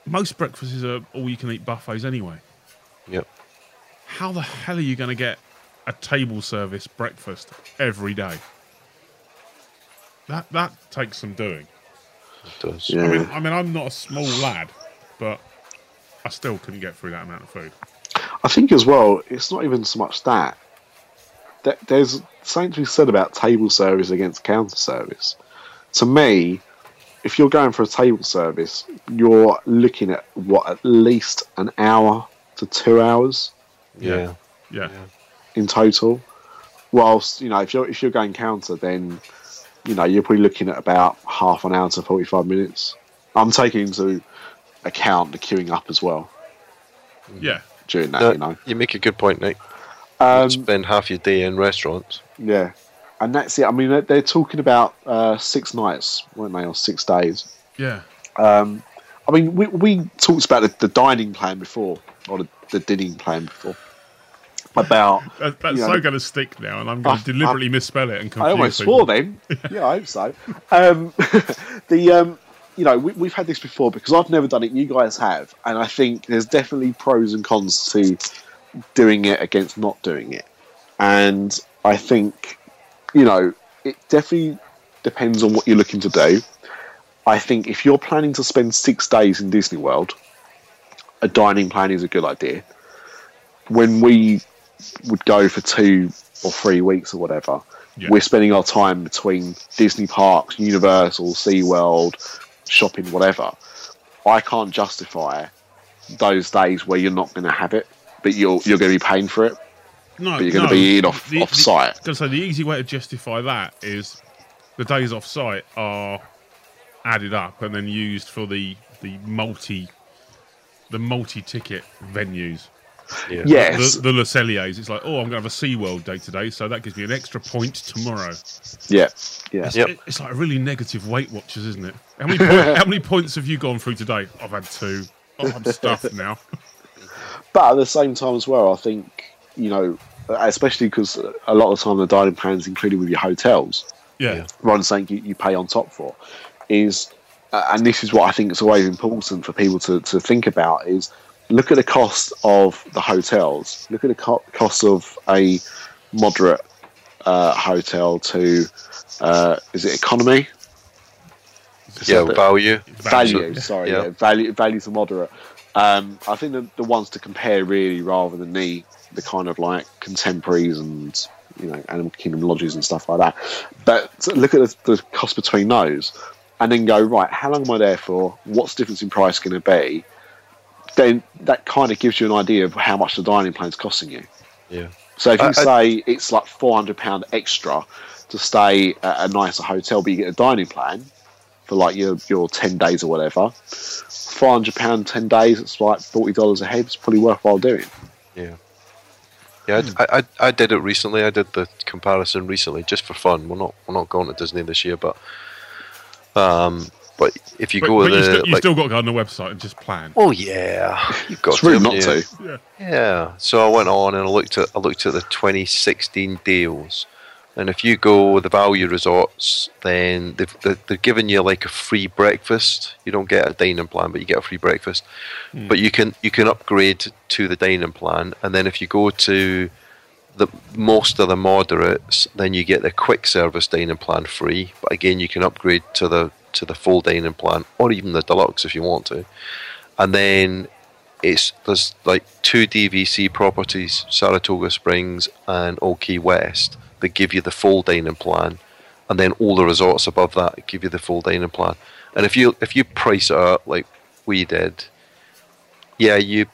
Most breakfasts are all you can eat buffets anyway. Yep. How the hell are you going to get a table service breakfast every day? That that takes some doing. It does. Yeah. I mean, I mean, I'm not a small lad, but I still couldn't get through that amount of food. I think as well, it's not even so much that. There's something to be said about table service against counter service. To me, if you're going for a table service, you're looking at what at least an hour to two hours Yeah. Yeah. in total. Whilst you know, if you're if you're going counter, then you know you're probably looking at about half an hour to forty five minutes. I'm taking into account the queuing up as well Yeah. during that. No, you know, you make a good point, Nick. um, Spend half your day in restaurants. Yeah, and that's it. I mean, they're, they're talking about uh, six nights, weren't they, or six days? Yeah. Um, I mean, we, we talked about the, the dining plan before, or the, the dining plan before. About That, that's so going to stick now, and I'm going to deliberately misspell it and confuse I almost people. swore then. Yeah, I hope so. Um, the um, you know, we, we've had this before because I've never done it. You guys have, and I think there's definitely pros and cons to doing it against not doing it. And I think, you know, it definitely depends on what you're looking to do. I think if you're planning to spend six days in Disney World, a dining plan is a good idea. When we would go for two or three weeks or whatever, Yeah. we're spending our time between Disney parks, Universal, SeaWorld, shopping, whatever. I can't justify those days where you're not going to have it, but you're you're going to be paying for it. No, But you're gonna no, be in off- the- off site. I was gonna say the easy way to justify that is the days off site are added up and then used for the the multi the multi ticket venues. Yeah. Yes, The, the Le Celliers. It's like, oh, I'm going to have a SeaWorld day today, so that gives me an extra point tomorrow. yeah, yeah. It's, Yep. it- it's like a really negative Weight Watchers, isn't it? How many, point, how many points have you gone through today? I've had two. Oh, I'm stuffed now. But at the same time as well, I think you know, especially because a lot of the time the dining plan's included with your hotels. Yeah. rather than saying you, you pay on top for, is, uh, and this is what I think is always important for people to, to think about is look at the cost of the hotels, look at the co- cost of a moderate uh, hotel to, uh, is it economy? Is Yeah, the- value. value, sorry, yeah. yeah. value, value to moderate. Um, I think the, the ones to compare really, rather than the the kind of like contemporaries and you know Animal Kingdom lodges and stuff like that. But look at the, the cost between those, and then go right. How long am I there for? What's the difference in price going to be? Then that kind of gives you an idea of how much the dining plan's costing you. Yeah. So if you I- I- say it's like four hundred pound extra to stay at a nicer hotel, but you get a dining plan for like your your ten days or whatever, four hundred pound ten days, it's like forty dollars a head. It's probably worthwhile doing. Yeah. Yeah, I, I, I did it recently. I did the comparison recently just for fun. We're not we're not going to Disney this year, but um, but if you But, go but with you, the still, you like, still got to go on the website and just plan. oh yeah, you've got It's rude not haven't to. Yeah. Yeah. So I went on and I looked at I looked at the 2016 deals, and if you go the value resorts, then they've, they're, they're giving you like a free breakfast. You don't get a dining plan, but you get a free breakfast. Hmm. But you can you can upgrade to the dining plan, and then if you go to the most of the moderates, then you get the quick service dining plan free. But again, you can upgrade to the to the full dining plan, or even the deluxe if you want to. And then it's there's like two DVC properties, Saratoga Springs and Old Key West, that give you the full dining plan, and then all the resorts above that give you the full dining plan. And if you if you price it out like we did, yeah, you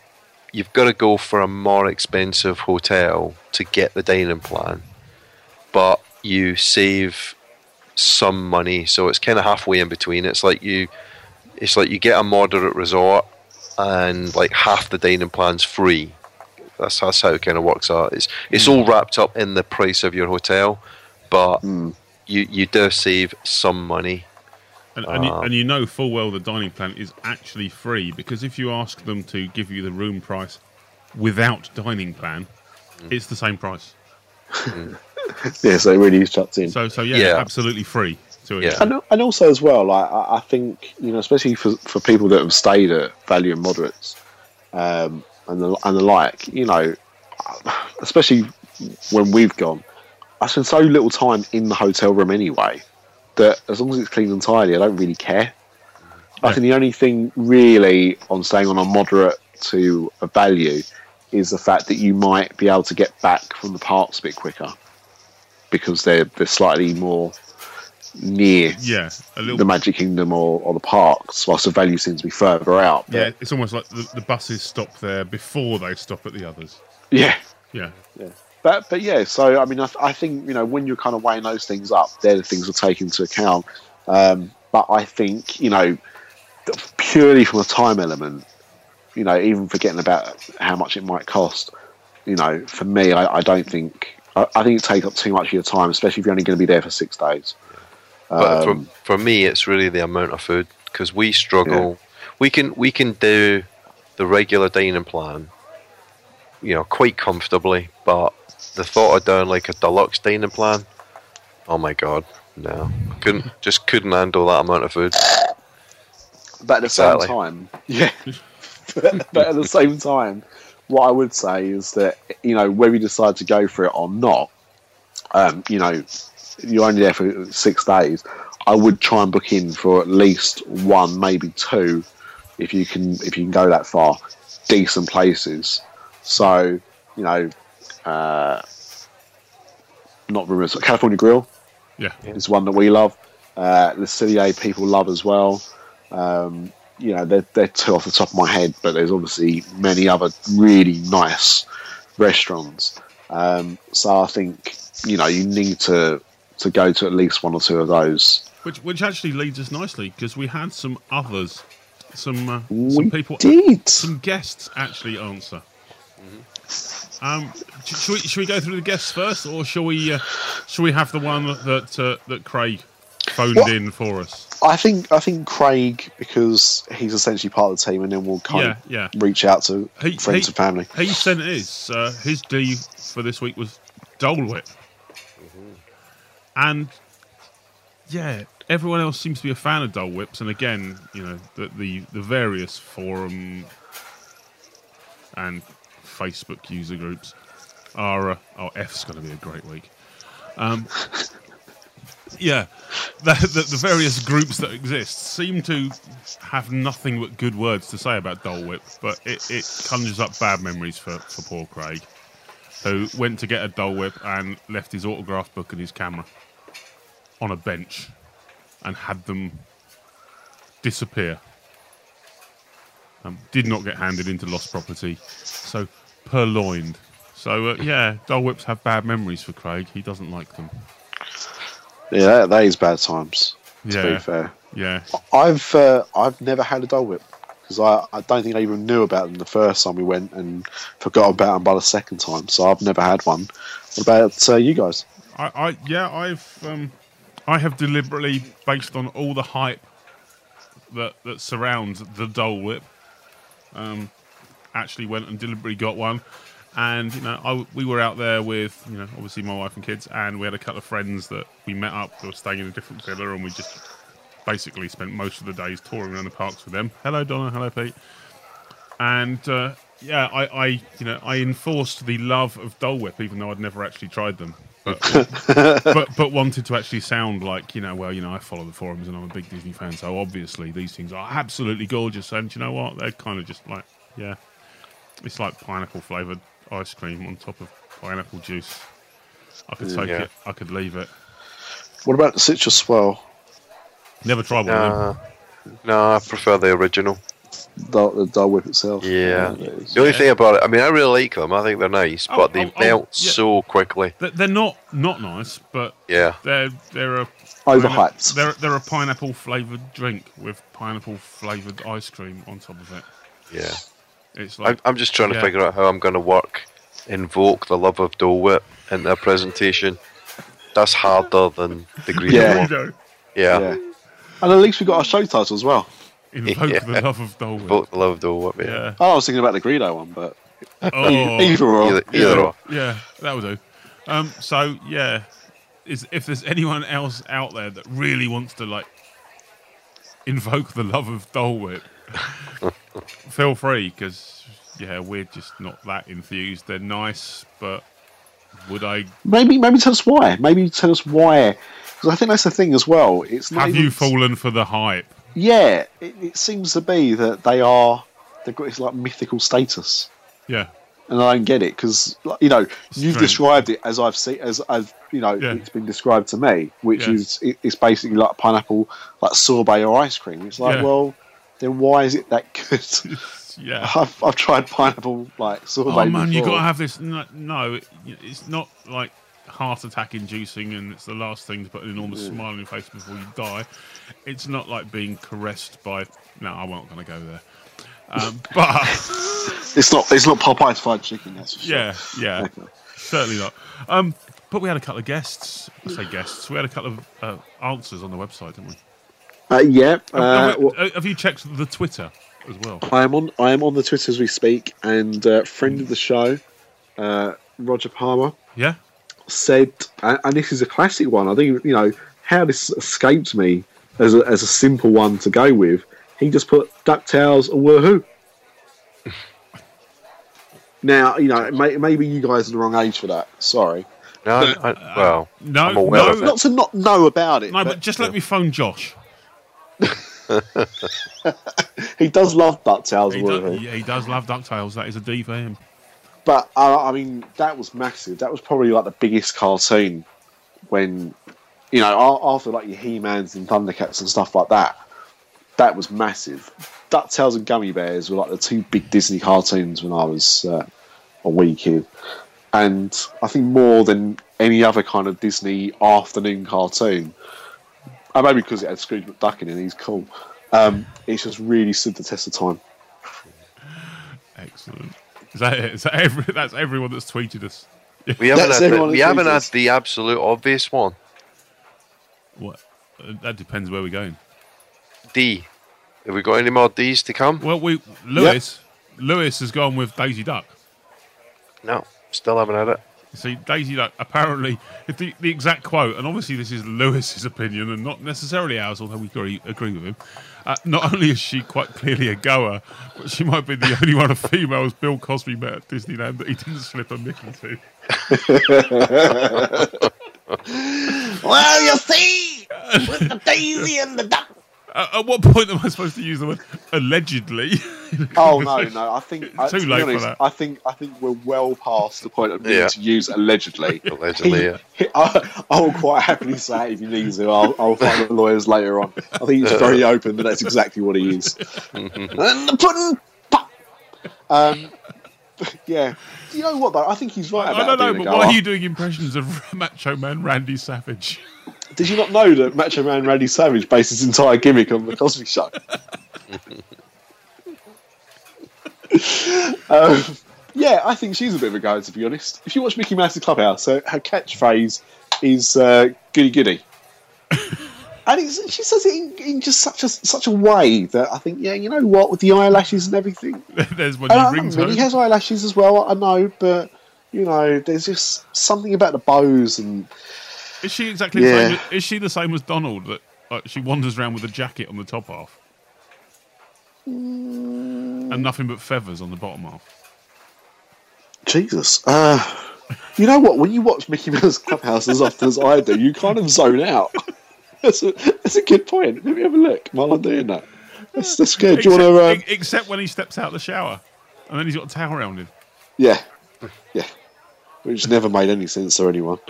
you've got to go for a more expensive hotel to get the dining plan, but you save some money, so it's kind of halfway in between. It's like you it's like you get a moderate resort and like half the dining plan's free. That's that's how it kind of works out. It's it's all wrapped up in the price of your hotel, but hmm. you you do save some money. And, and, you, Ah. and you know full well the dining plan is actually free because if you ask them to give you the room price without dining plan, Mm. it's the same price. Yeah, so it really is chucked in. So, so yeah, Yeah. absolutely free to it. Yeah. and, and also as well, like I, I think you know, especially for, for people that have stayed at value and moderates, um, and the and the like, you know, especially when we've gone, I spend so little time in the hotel room anyway that as long as it's clean and tidy, I don't really care. I think the only thing really on staying on a moderate to a value is the fact that you might be able to get back from the parks a bit quicker because they're they're slightly more near Yeah, a little. the Magic Kingdom or, or the parks, whilst the value seems to be further out. But yeah, it's almost like the, the buses stop there before they stop at the others. Yeah. Yeah, Yeah, But but yeah, so I mean, I, I think you know when you're kind of weighing those things up, they're the things to take into account. Um, but I think you know purely from a time element, you know, even forgetting about how much it might cost, you know, for me, I, I don't think I, I think it takes up too much of your time, especially if you're only going to be there for six days. But Um, for, for me, it's really the amount of food because we struggle. We can we can do the regular dining plan, you know, quite comfortably. But the thought of doing like a deluxe dining plan, oh my god, no, couldn't just couldn't handle that amount of food. But at the Exactly. same time, yeah. but, but at the same time, what I would say is that you know whether you decide to go for it or not, um, you know, you're only there for six days. I would try and book in for at least one, maybe two, if you can if you can go that far, decent places. So you know, uh, not rumors, California Grill yeah, is one that we love. Uh, the Cellier people love as well. Um, you know, they're, they're two off the top of my head, but there's obviously many other really nice restaurants. Um, so I think you know you need to to go to at least one or two of those. which which actually leads us nicely because we had some others, some uh, some people, did. some guests actually answer. Um, should we, should we go through the guests first, or shall we? Uh, shall we have the one that uh, that Craig phoned What? in for us? I think I think Craig because he's essentially part of the team, and then we'll kind Yeah, of yeah. reach out to He- friends he- and family. He sent his uh, his D for this week was Dole Whip, and yeah, everyone else seems to be a fan of Dole Whips. And again, you know, the the, the various forum and Facebook user groups are. Uh, oh, F's going to be a great week. Um, yeah, the, the, the various groups that exist seem to have nothing but good words to say about Dole Whip, but it, it conjures up bad memories for, for poor Craig. who went to get a Dole Whip and left his autograph book and his camera on a bench and had them disappear. Um, did not get handed into lost property, so purloined. So uh, yeah, Dole Whips have bad memories for Craig. He doesn't like them. Yeah, that, that is bad times. To Yeah. be fair, Yeah, I've uh, I've never had a Dole Whip because I, I don't think I even knew about them the first time we went and forgot about them by the second time. So I've never had one. What about uh, you guys? I, I yeah, I've um, I have deliberately based on all the hype that that surrounds the Dole Whip. Um, actually went and deliberately got one, and you know I, we were out there with you know obviously my wife and kids, and we had a couple of friends that we met up who were staying in a different villa, and we just basically spent most of the days touring around the parks with them. Hello Donna, hello Pete, and uh, yeah, I, I you know I enforced the love of Dole Whip even though I'd never actually tried them. But, but but wanted to actually sound like you know well you know I follow the forums and I'm a big Disney fan so obviously these things are absolutely gorgeous. And you know what? They're kind of just like yeah it's like pineapple flavored ice cream on top of pineapple juice I could mm, take Yeah. it I could leave it What about the citrus swirl? never tried one of Nah, nah, I prefer the original. The, the Dole Whip itself. Yeah. it is. The only thing about it, I mean, I really like them. I think they're nice, Oh, but they oh, oh, melt yeah. so quickly. they're not not nice but Yeah. they're they're a Overhyped. they're, they're a pineapple flavored drink with pineapple flavored ice cream on top of it Yeah. It's I'm, I'm just trying to figure out how I'm going to work, invoke the love of Dole Whip in a presentation. That's harder than the green Yeah. Yeah. yeah. And at least we got our show title as well. Invoke Yeah. the love of Dole Whip. Invoke the love of Dole Whip. Yeah. Yeah. Oh, I was thinking about the Greedo one, but Oh, either or. Either, either or. yeah, that will do. Um, so yeah, is if there's anyone else out there that really wants to like invoke the love of Dole Whip, feel free because yeah, we're just not that enthused. They're nice, but would I Maybe, maybe tell us why. Maybe tell us why. Because I think that's the thing as well. It's not have even- you fallen for the hype? Yeah, it, it seems to be that they are. They've got this like mythical status, Yeah, and I don't get it because you know you've Strange. described it as I've seen as as you know Yeah. it's been described to me, which Yeah. is it, it's basically like pineapple, like sorbet or ice cream. It's like, Yeah. well, then why is it that good? yeah. I've, I've tried pineapple like sorbet. Oh man, you before. got to have this. No, no, it, it's not like heart attack inducing, and it's the last thing to put an enormous smile on your face before you die. It's not like being caressed by. No, I'm not going to go there. Um, but It's not. It's not Popeye's fried chicken. That's for sure. yeah, yeah, certainly not. Um, but we had a couple of guests. I say guests. We had a couple of uh, answers on the website, didn't we? Uh, yeah. Have- Uh, have, well, uh, have you checked the Twitter as well? I am on. I am on the Twitter as we speak, and uh, friend of the show, uh, Roger Palmer, Yeah. said, and, and this is a classic one. I think you know how this escaped me as a, as a simple one to go with. He just put Ducktales or Woohoo. now you know may, maybe you guys are the wrong age for that. Sorry, No, I, I, well, No, I'm aware no, of it. not to not know about it. no. But just let me phone Josh. he does love Ducktales He does, yeah, he does love Ducktales. That is a D for him. But uh, I mean, that was massive. That was probably like the biggest cartoon when, you know, after like your He-Mans and Thundercats and stuff like that. That was massive. Ducktales and Gummi Bears were like the two big Disney cartoons when I was uh, a wee kid, and I think more than any other kind of Disney afternoon cartoon. Uh, maybe because it had Scrooge McDuck in it, and he's cool. Um, it's just really stood the test of time. Excellent. Is that it? Is that every, that's everyone that's tweeted us. we haven't had the, we haven't had the absolute obvious one. What? Uh, that depends where we're going. D. Have we got any more D's to come? Well, we Lewis. Lewis has gone with Daisy Duck. No, still haven't had it. You see, Daisy Duck apparently, if the, the exact quote, and obviously this is Lewis's opinion and not necessarily ours, although we agree, agree with him. Uh, not only is she quite clearly a goer, but she might be the only one of females Bill Cosby met at Disneyland that he didn't slip a Mickey to. Well, you see, with the daisy and the duck, at what point am I supposed to use the word allegedly? Oh no, no. I think I, Too to be late for honest, that. I think I think we're well past the point of needing Yeah. to use allegedly. Allegedly, yeah. I, I will quite happily say it if you need to. I'll, I'll find the lawyers later on. I think he's very open that that's exactly what he is. and the pudding pop. Um, yeah. You know what though? I think he's right I about don't know, but why are you doing impressions of Macho Man Randy Savage? Did you not know that Macho Man Randy Savage based his entire gimmick on the Cosby Show? um, yeah, I think she's a bit of a go, to be honest. If you watch Mickey Mouse's Clubhouse, uh, her catchphrase is uh, "goody goody," and it's, she says it in, in just such a such a way that I think, yeah, you know what, with the eyelashes and everything. There's one And he I rings mean, he has eyelashes as well, I know, but you know, there's just something about the bows and Is she exactly Yeah. the same? Is she the same as Donald that like, she wanders around with a jacket on the top half Mm. and nothing but feathers on the bottom half? Jesus. Uh, you know what? When you watch Mickey Mouse Clubhouse as often as I do, you kind of zone out. That's a, that's a good point. Let me have a look while I'm doing that. That's, that's good. Do you Except, want to? Um, except when he steps out of the shower and then he's got a towel around him. yeah, yeah. Which never made any sense to anyone.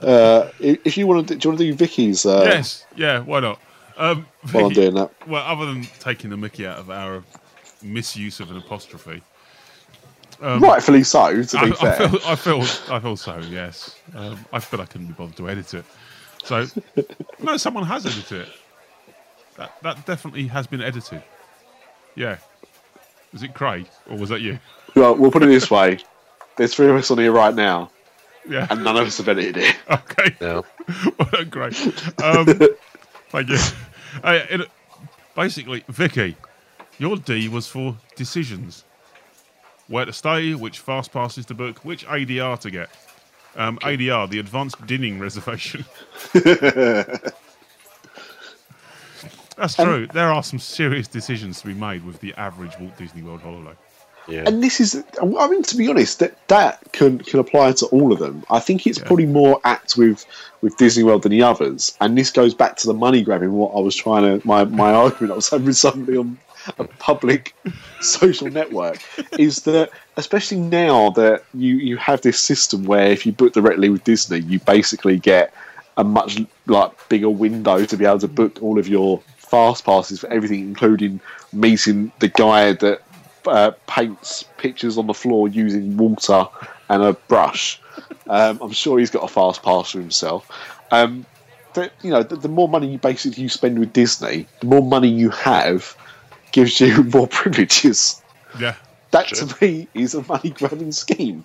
Uh, if you want to, do you want to do Vicky's? Uh, yes, yeah, why not? Um, While I'm doing that. well, other than taking the Mickey out of our misuse of an apostrophe, Rightfully so. To be Um, I, I fair. feel, I feel, I feel so. Yes, um, I feel I couldn't be bothered to edit it. So, no, someone has edited it. That that definitely has been edited. Yeah. Was it Craig or was that you? Well, we'll put it this way: there's three of us on here right now, Yeah. and none of us have edited it. Okay. No. well, great. Um, thank you. Uh, it, basically, Vicky, your D was for decisions. Where to stay, which fast passes to book, which ADR to get. Um, ADR, the Advanced Dinning Reservation. That's true. there are some serious decisions to be made with the average Walt Disney World holiday. Yeah. And this is, I mean, to be honest, that that can can apply to all of them. I think it's Yeah. probably more apt with with Disney World than the others, and this goes back to the money grabbing. What I was trying to my my argument I was having with somebody on a public social network is that especially now that you you have this system where if you book directly with Disney, you basically get a much like bigger window to be able to book all of your fast passes for everything, including meeting the guy that uh, paints pictures on the floor using water and a brush. Um, I'm sure he's got a fast pass for himself. Um, that you know, the, the more money you basically you spend with Disney, the more money you have gives you more privileges. Yeah. That to me is a money grabbing scheme.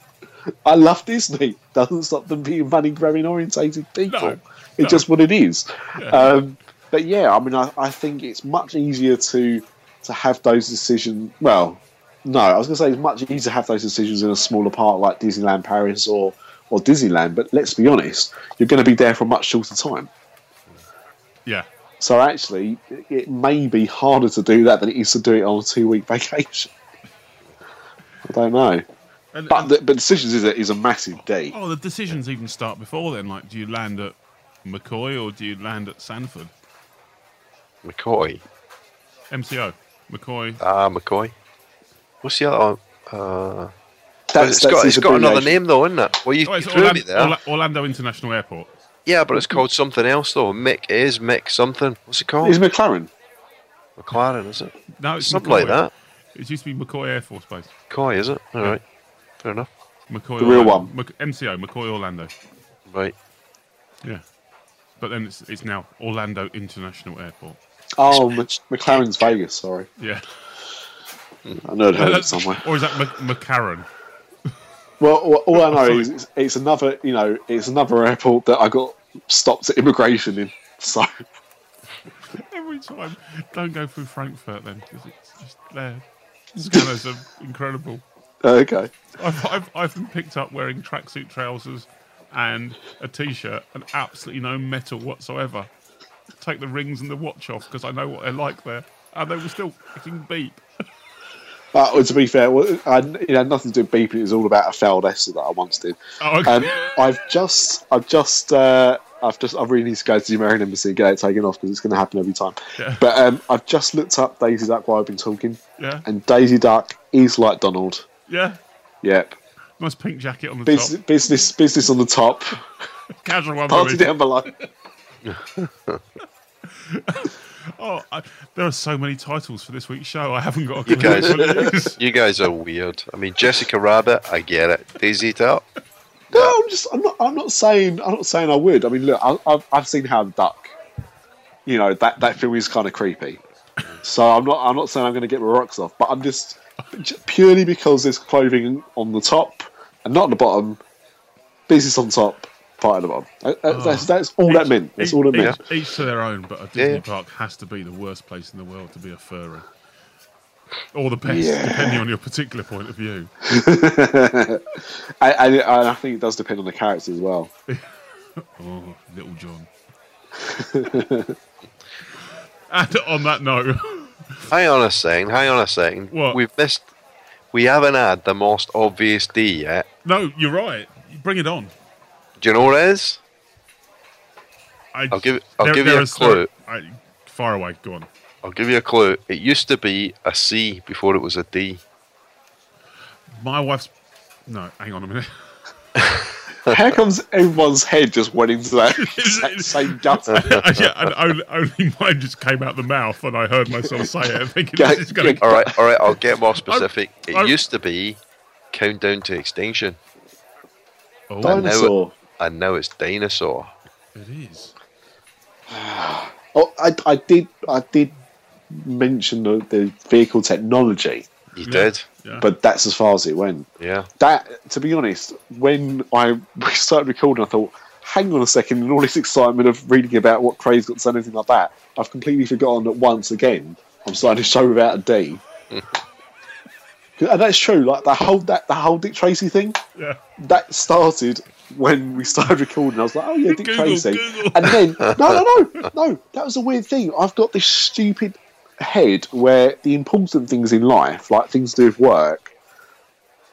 I love Disney. Doesn't stop them being money grabbing orientated people. No, it's no. just what it is. Yeah. Um, but yeah, I mean, I, I think it's much easier to to have those decisions. Well, no, I was going to say it's much easier to have those decisions in a smaller park like Disneyland Paris or or Disneyland. But let's be honest, you're going to be there for a much shorter time. Yeah. So actually, it- it may be harder to do that than it is to do it on a two week vacation. I don't know. And, But the, but decisions is a, is a massive D. oh, the decisions even start before then. Like, do you land at McCoy or do you land at Sanford? McCoy. MCO. McCoy. Ah, McCoy. What's the other one? Uh, That's, it's got, that's it's his got another name though, isn't it? Well, you, Oh, you threw Orlando, me there. Orla- Orlando International Airport. Yeah, but it's called something else though. Mick is Mick something. What's it called? Is McLaren? McLaren, is it? No, it's Something McCoy. like that. It used to be McCoy Air Force Base. McCoy, is it? All right. Fair enough. McCoy. The real one. Mc- MCO. McCoy Orlando. Right. Yeah. But then it's it's now Orlando International Airport. Oh, McLaren's Vegas. Sorry, Yeah. I know I'd heard it somewhere. or is that Mc- McCarran? Well, all, all I know is it's, it's another, you know, it's another airport that I got stopped at immigration in. So Every time. Don't go through Frankfurt then, because it's just there. Scanners are incredible. okay, I've, I've, I've been picked up wearing tracksuit trousers and a t-shirt and absolutely no metal whatsoever. Take the rings and the watch off because I know what they're like there, and they were still fucking beep. Uh, to be fair, I, it had nothing to do with beeping. It was all about a failed essay that I once did. Oh, okay. Um, I've just, I've just uh, I've just I really need to go to the American embassy and get it taken off because it's going to happen every time. Yeah. But um, I've just looked up Daisy Duck while I've been talking, Yeah, and Daisy Duck is like Donald. yeah. Yep. Nice pink jacket on the Business, top. business, business on the top, Casual one. party down below. Oh, I, there are so many titles for this week's show. I haven't got a You guys, which one it is. you guys are weird. I mean, Jessica Rabbit, I get it. Daisy Duck, No, I'm just. I'm not. I'm not saying. I'm not saying I would. I mean, look. I, I've I've seen Howard the Duck. You know that that film is kind of creepy. So I'm not. I'm not saying I'm going to get my rocks off, but I'm just purely because there's clothing on the top and not on the bottom. Business on top, part at the bottom. Uh, uh, That's that's all that meant. That's all it meant. Each, each to their own, but a Disney Yeah. park has to be the worst place in the world to be a furry. Or the best, Yeah. depending on your particular point of view. and, and, and I think it does depend on the character as well. Oh, Little John. and on that note, hang on a second. Hang on a second. What? We've missed. We haven't had the most obvious D yet. no, you're right. Bring it on. Do you know what it is? I, I'll give- I'll there- give you a is- clue. I, far away. Go on. I'll give you a clue. It used to be a C before it was a D. My wife's. No, hang on a minute. How comes everyone's head just went into that exact same gut? yeah, and only, only mine just came out the mouth, and I heard myself say it, thinking Go- this is going go- All right, all right. I'll get more oh, specific. It I'm- used to be Countdown to Extinction, Oh, Dinosaur. And now it's Dinosaur. it is. Oh, I, I did. I did mention the, the vehicle technology, You Yeah. did, Yeah. but that's as far as it went. yeah. That, to be honest, when I started recording, I thought, "Hang on a second! In all this excitement of reading about what Craig's got to say, and anything like that, I've completely forgotten that once again I'm starting a show without a D. And that's true. Like the whole that the whole Dick Tracy thing yeah. that started when we started recording. I was like, "Oh yeah, Dick Google, Tracy," Google. and then no, no, no, no. That was a weird thing. I've got this stupid head where the important things in life, like things to do with work,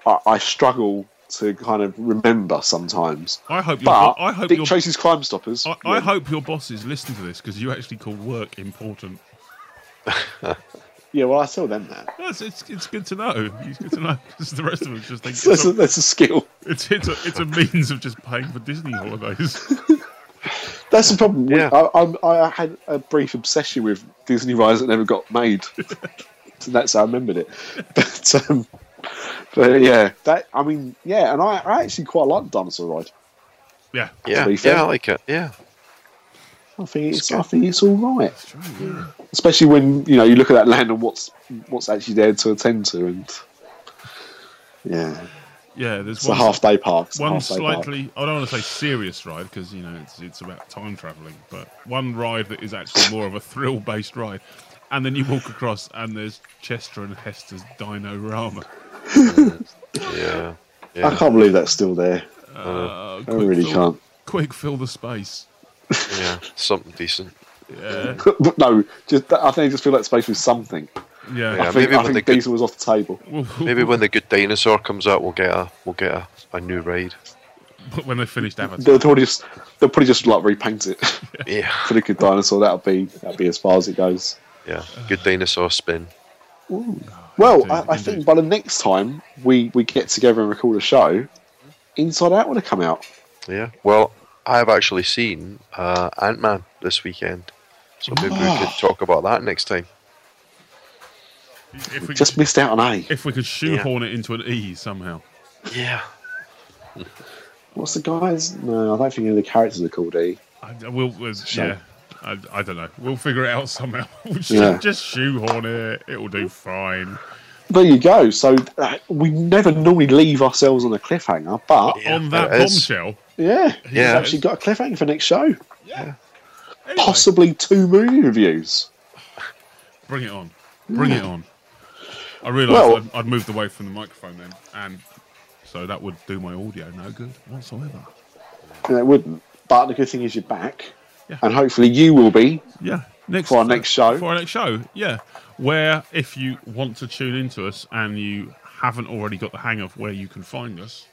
I, I struggle to kind of remember sometimes. I hope your But bo- I hope Dick your Tracy's Crime Stoppers. I, I hope your bosses listen to this because you actually call work important. Yeah, well, I tell them that. That's, it's, it's good to know. It's good to know because the rest of us just think That's it's a, a, that's a skill. it's, it's, a, it's a means of just paying for Disney holidays. That's the problem. Yeah. I, I, I had a brief obsession with Disney rides that never got made. so that's how I remembered it. But, um, but yeah, that I mean, yeah, and I, I actually quite like the dinosaur ride. yeah, Yeah, yeah, I like it. Yeah, I think it's, It's I think it's all right, it's true. Yeah. especially when you know you look at that land and what's what's actually there to attend to, and yeah, Yeah, there's it's a one, half day park. It's one half-day park. slightly. I don't want to say serious ride because you know it's it's about time traveling, but one ride that is actually more of a thrill based ride. And then you walk across, and there's Chester and Hester's Dino Rama. yeah, I can't believe that's still there. Uh, I quick really fill, can't. Quick, fill the space. Yeah. Something decent. Yeah, but no, just I think I just feel like space was something. yeah. Yeah, I think, maybe I when think they get- Diesel was off the table. Maybe when the good dinosaur comes out, we'll get a we'll get a, a new ride. But when they finished Avatar. They'll probably just they'll probably just like repaint it Yeah, for the good dinosaur. That'll be that'll be as far as it goes. yeah. Good dinosaur spin. Well, Indeed, I, I indeed. think by the next time we, we get together and record a show, Inside Out would have come out. Yeah. Well, I have actually seen uh, Ant Man this weekend, so maybe we could talk about that next time. If we, Just could, missed out on A. if we could shoehorn it into an E somehow. Yeah. What's the guys? No, I don't think any of the characters are called E. I, I will, we'll- yeah. I, I don't know. We'll figure it out somehow. We'll just, Yeah. just shoehorn it. It'll do fine. There you go. So uh, we never normally leave ourselves on a cliffhanger, but Yeah, On that it is. bombshell. yeah, we've Yeah. actually got a cliffhanger for next show. Anyway, Possibly two movie reviews. Bring it on. Bring it on. I realised Well- I'd, I'd moved away from the microphone then, and so that would do my audio no good whatsoever. And it wouldn't. But the good thing is you're back, Yeah. and hopefully you will be. Yeah. Next For our next show? For our next show, yeah. Where if you want to tune into us and you haven't already got the hang of where you can find us,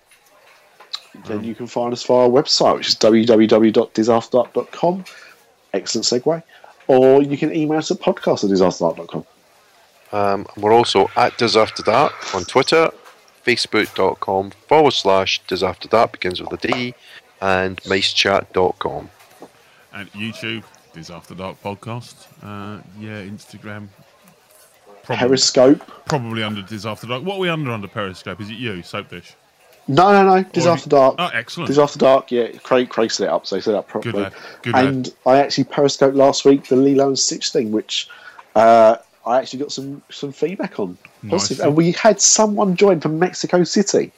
then you can find us via our website, which is www.disafterdark.com. Excellent segue. Or you can email us at podcast at disafterdark.com. Um, we're also at Diz After Dark on Twitter, facebook.com forward slash Diz After Dark begins with a D, and micechat.com. And YouTube, Disaster After Dark podcast. Uh, yeah, Instagram. Probably, Periscope. probably under Diz After Dark. What are we under under Periscope? Is it you, Soap Dish? No, no, no. Diz Or- After Dark. Oh, excellent. Diz After Dark, yeah. Craig, Craig set it up, so he set it up properly. lad, good lad. and I actually periscoped last week the Lilo and Stitch thing, which uh, I actually got some, some feedback on. Positive. Nice. And we had someone join from Mexico City.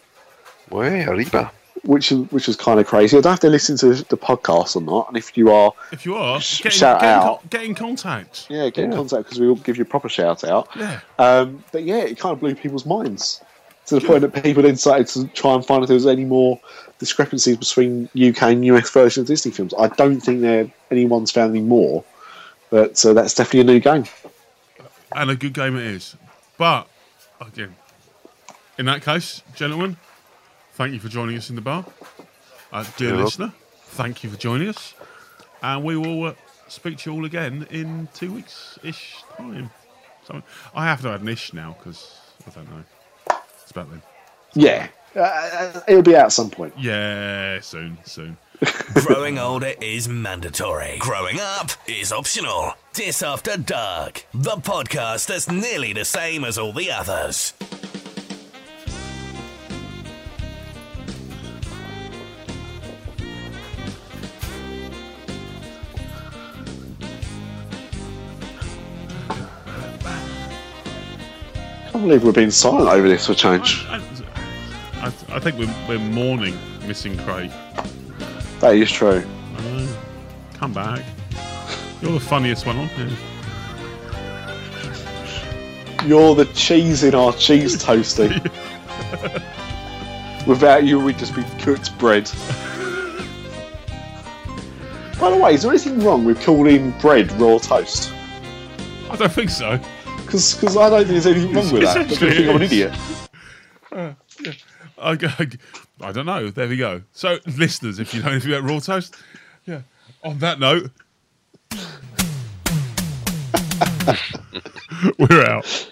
Way, Arriba. Which is which was kind of crazy. I don't have to listen to the podcast or not. And if you are, If you are, Sh- get in, shout get in, out. con- get in contact. yeah, get in contact because we will give you a proper shout out. Yeah. Um, but yeah, it kind of blew people's minds to the point that people then started to try and find if there was any more discrepancies between UK and US versions of Disney films. I don't think there anyone's found any more, but uh, that's definitely a new game. And a good game it is. But, again, in that case, gentlemen, thank you for joining us in the bar. Uh, dear You're listener, thank you for joining us. And we will uh, speak to you all again in two weeks ish time. So, I have to add an ish now because I don't know. It's about them. Yeah, uh, it'll be out at some point. Yeah, soon, soon. Growing older is mandatory. Growing up is optional. This After Dark, the podcast that's nearly the same as all the others. Can't believe we're being silent over this for change. I, I, I think we're, we're mourning missing Craig. That is true. Know. Come back. You're the funniest one on here. You're the cheese in our cheese toasty. Without you, we'd just be cooked bread. By the way, is there anything wrong with calling bread raw toast? I don't think so. Because I don't think there's anything wrong with that. I don't Essentially think I'm an idiot. I, I, I don't know. There we go. So, listeners, if you don't know anything about raw toast, yeah. On that note, we're out.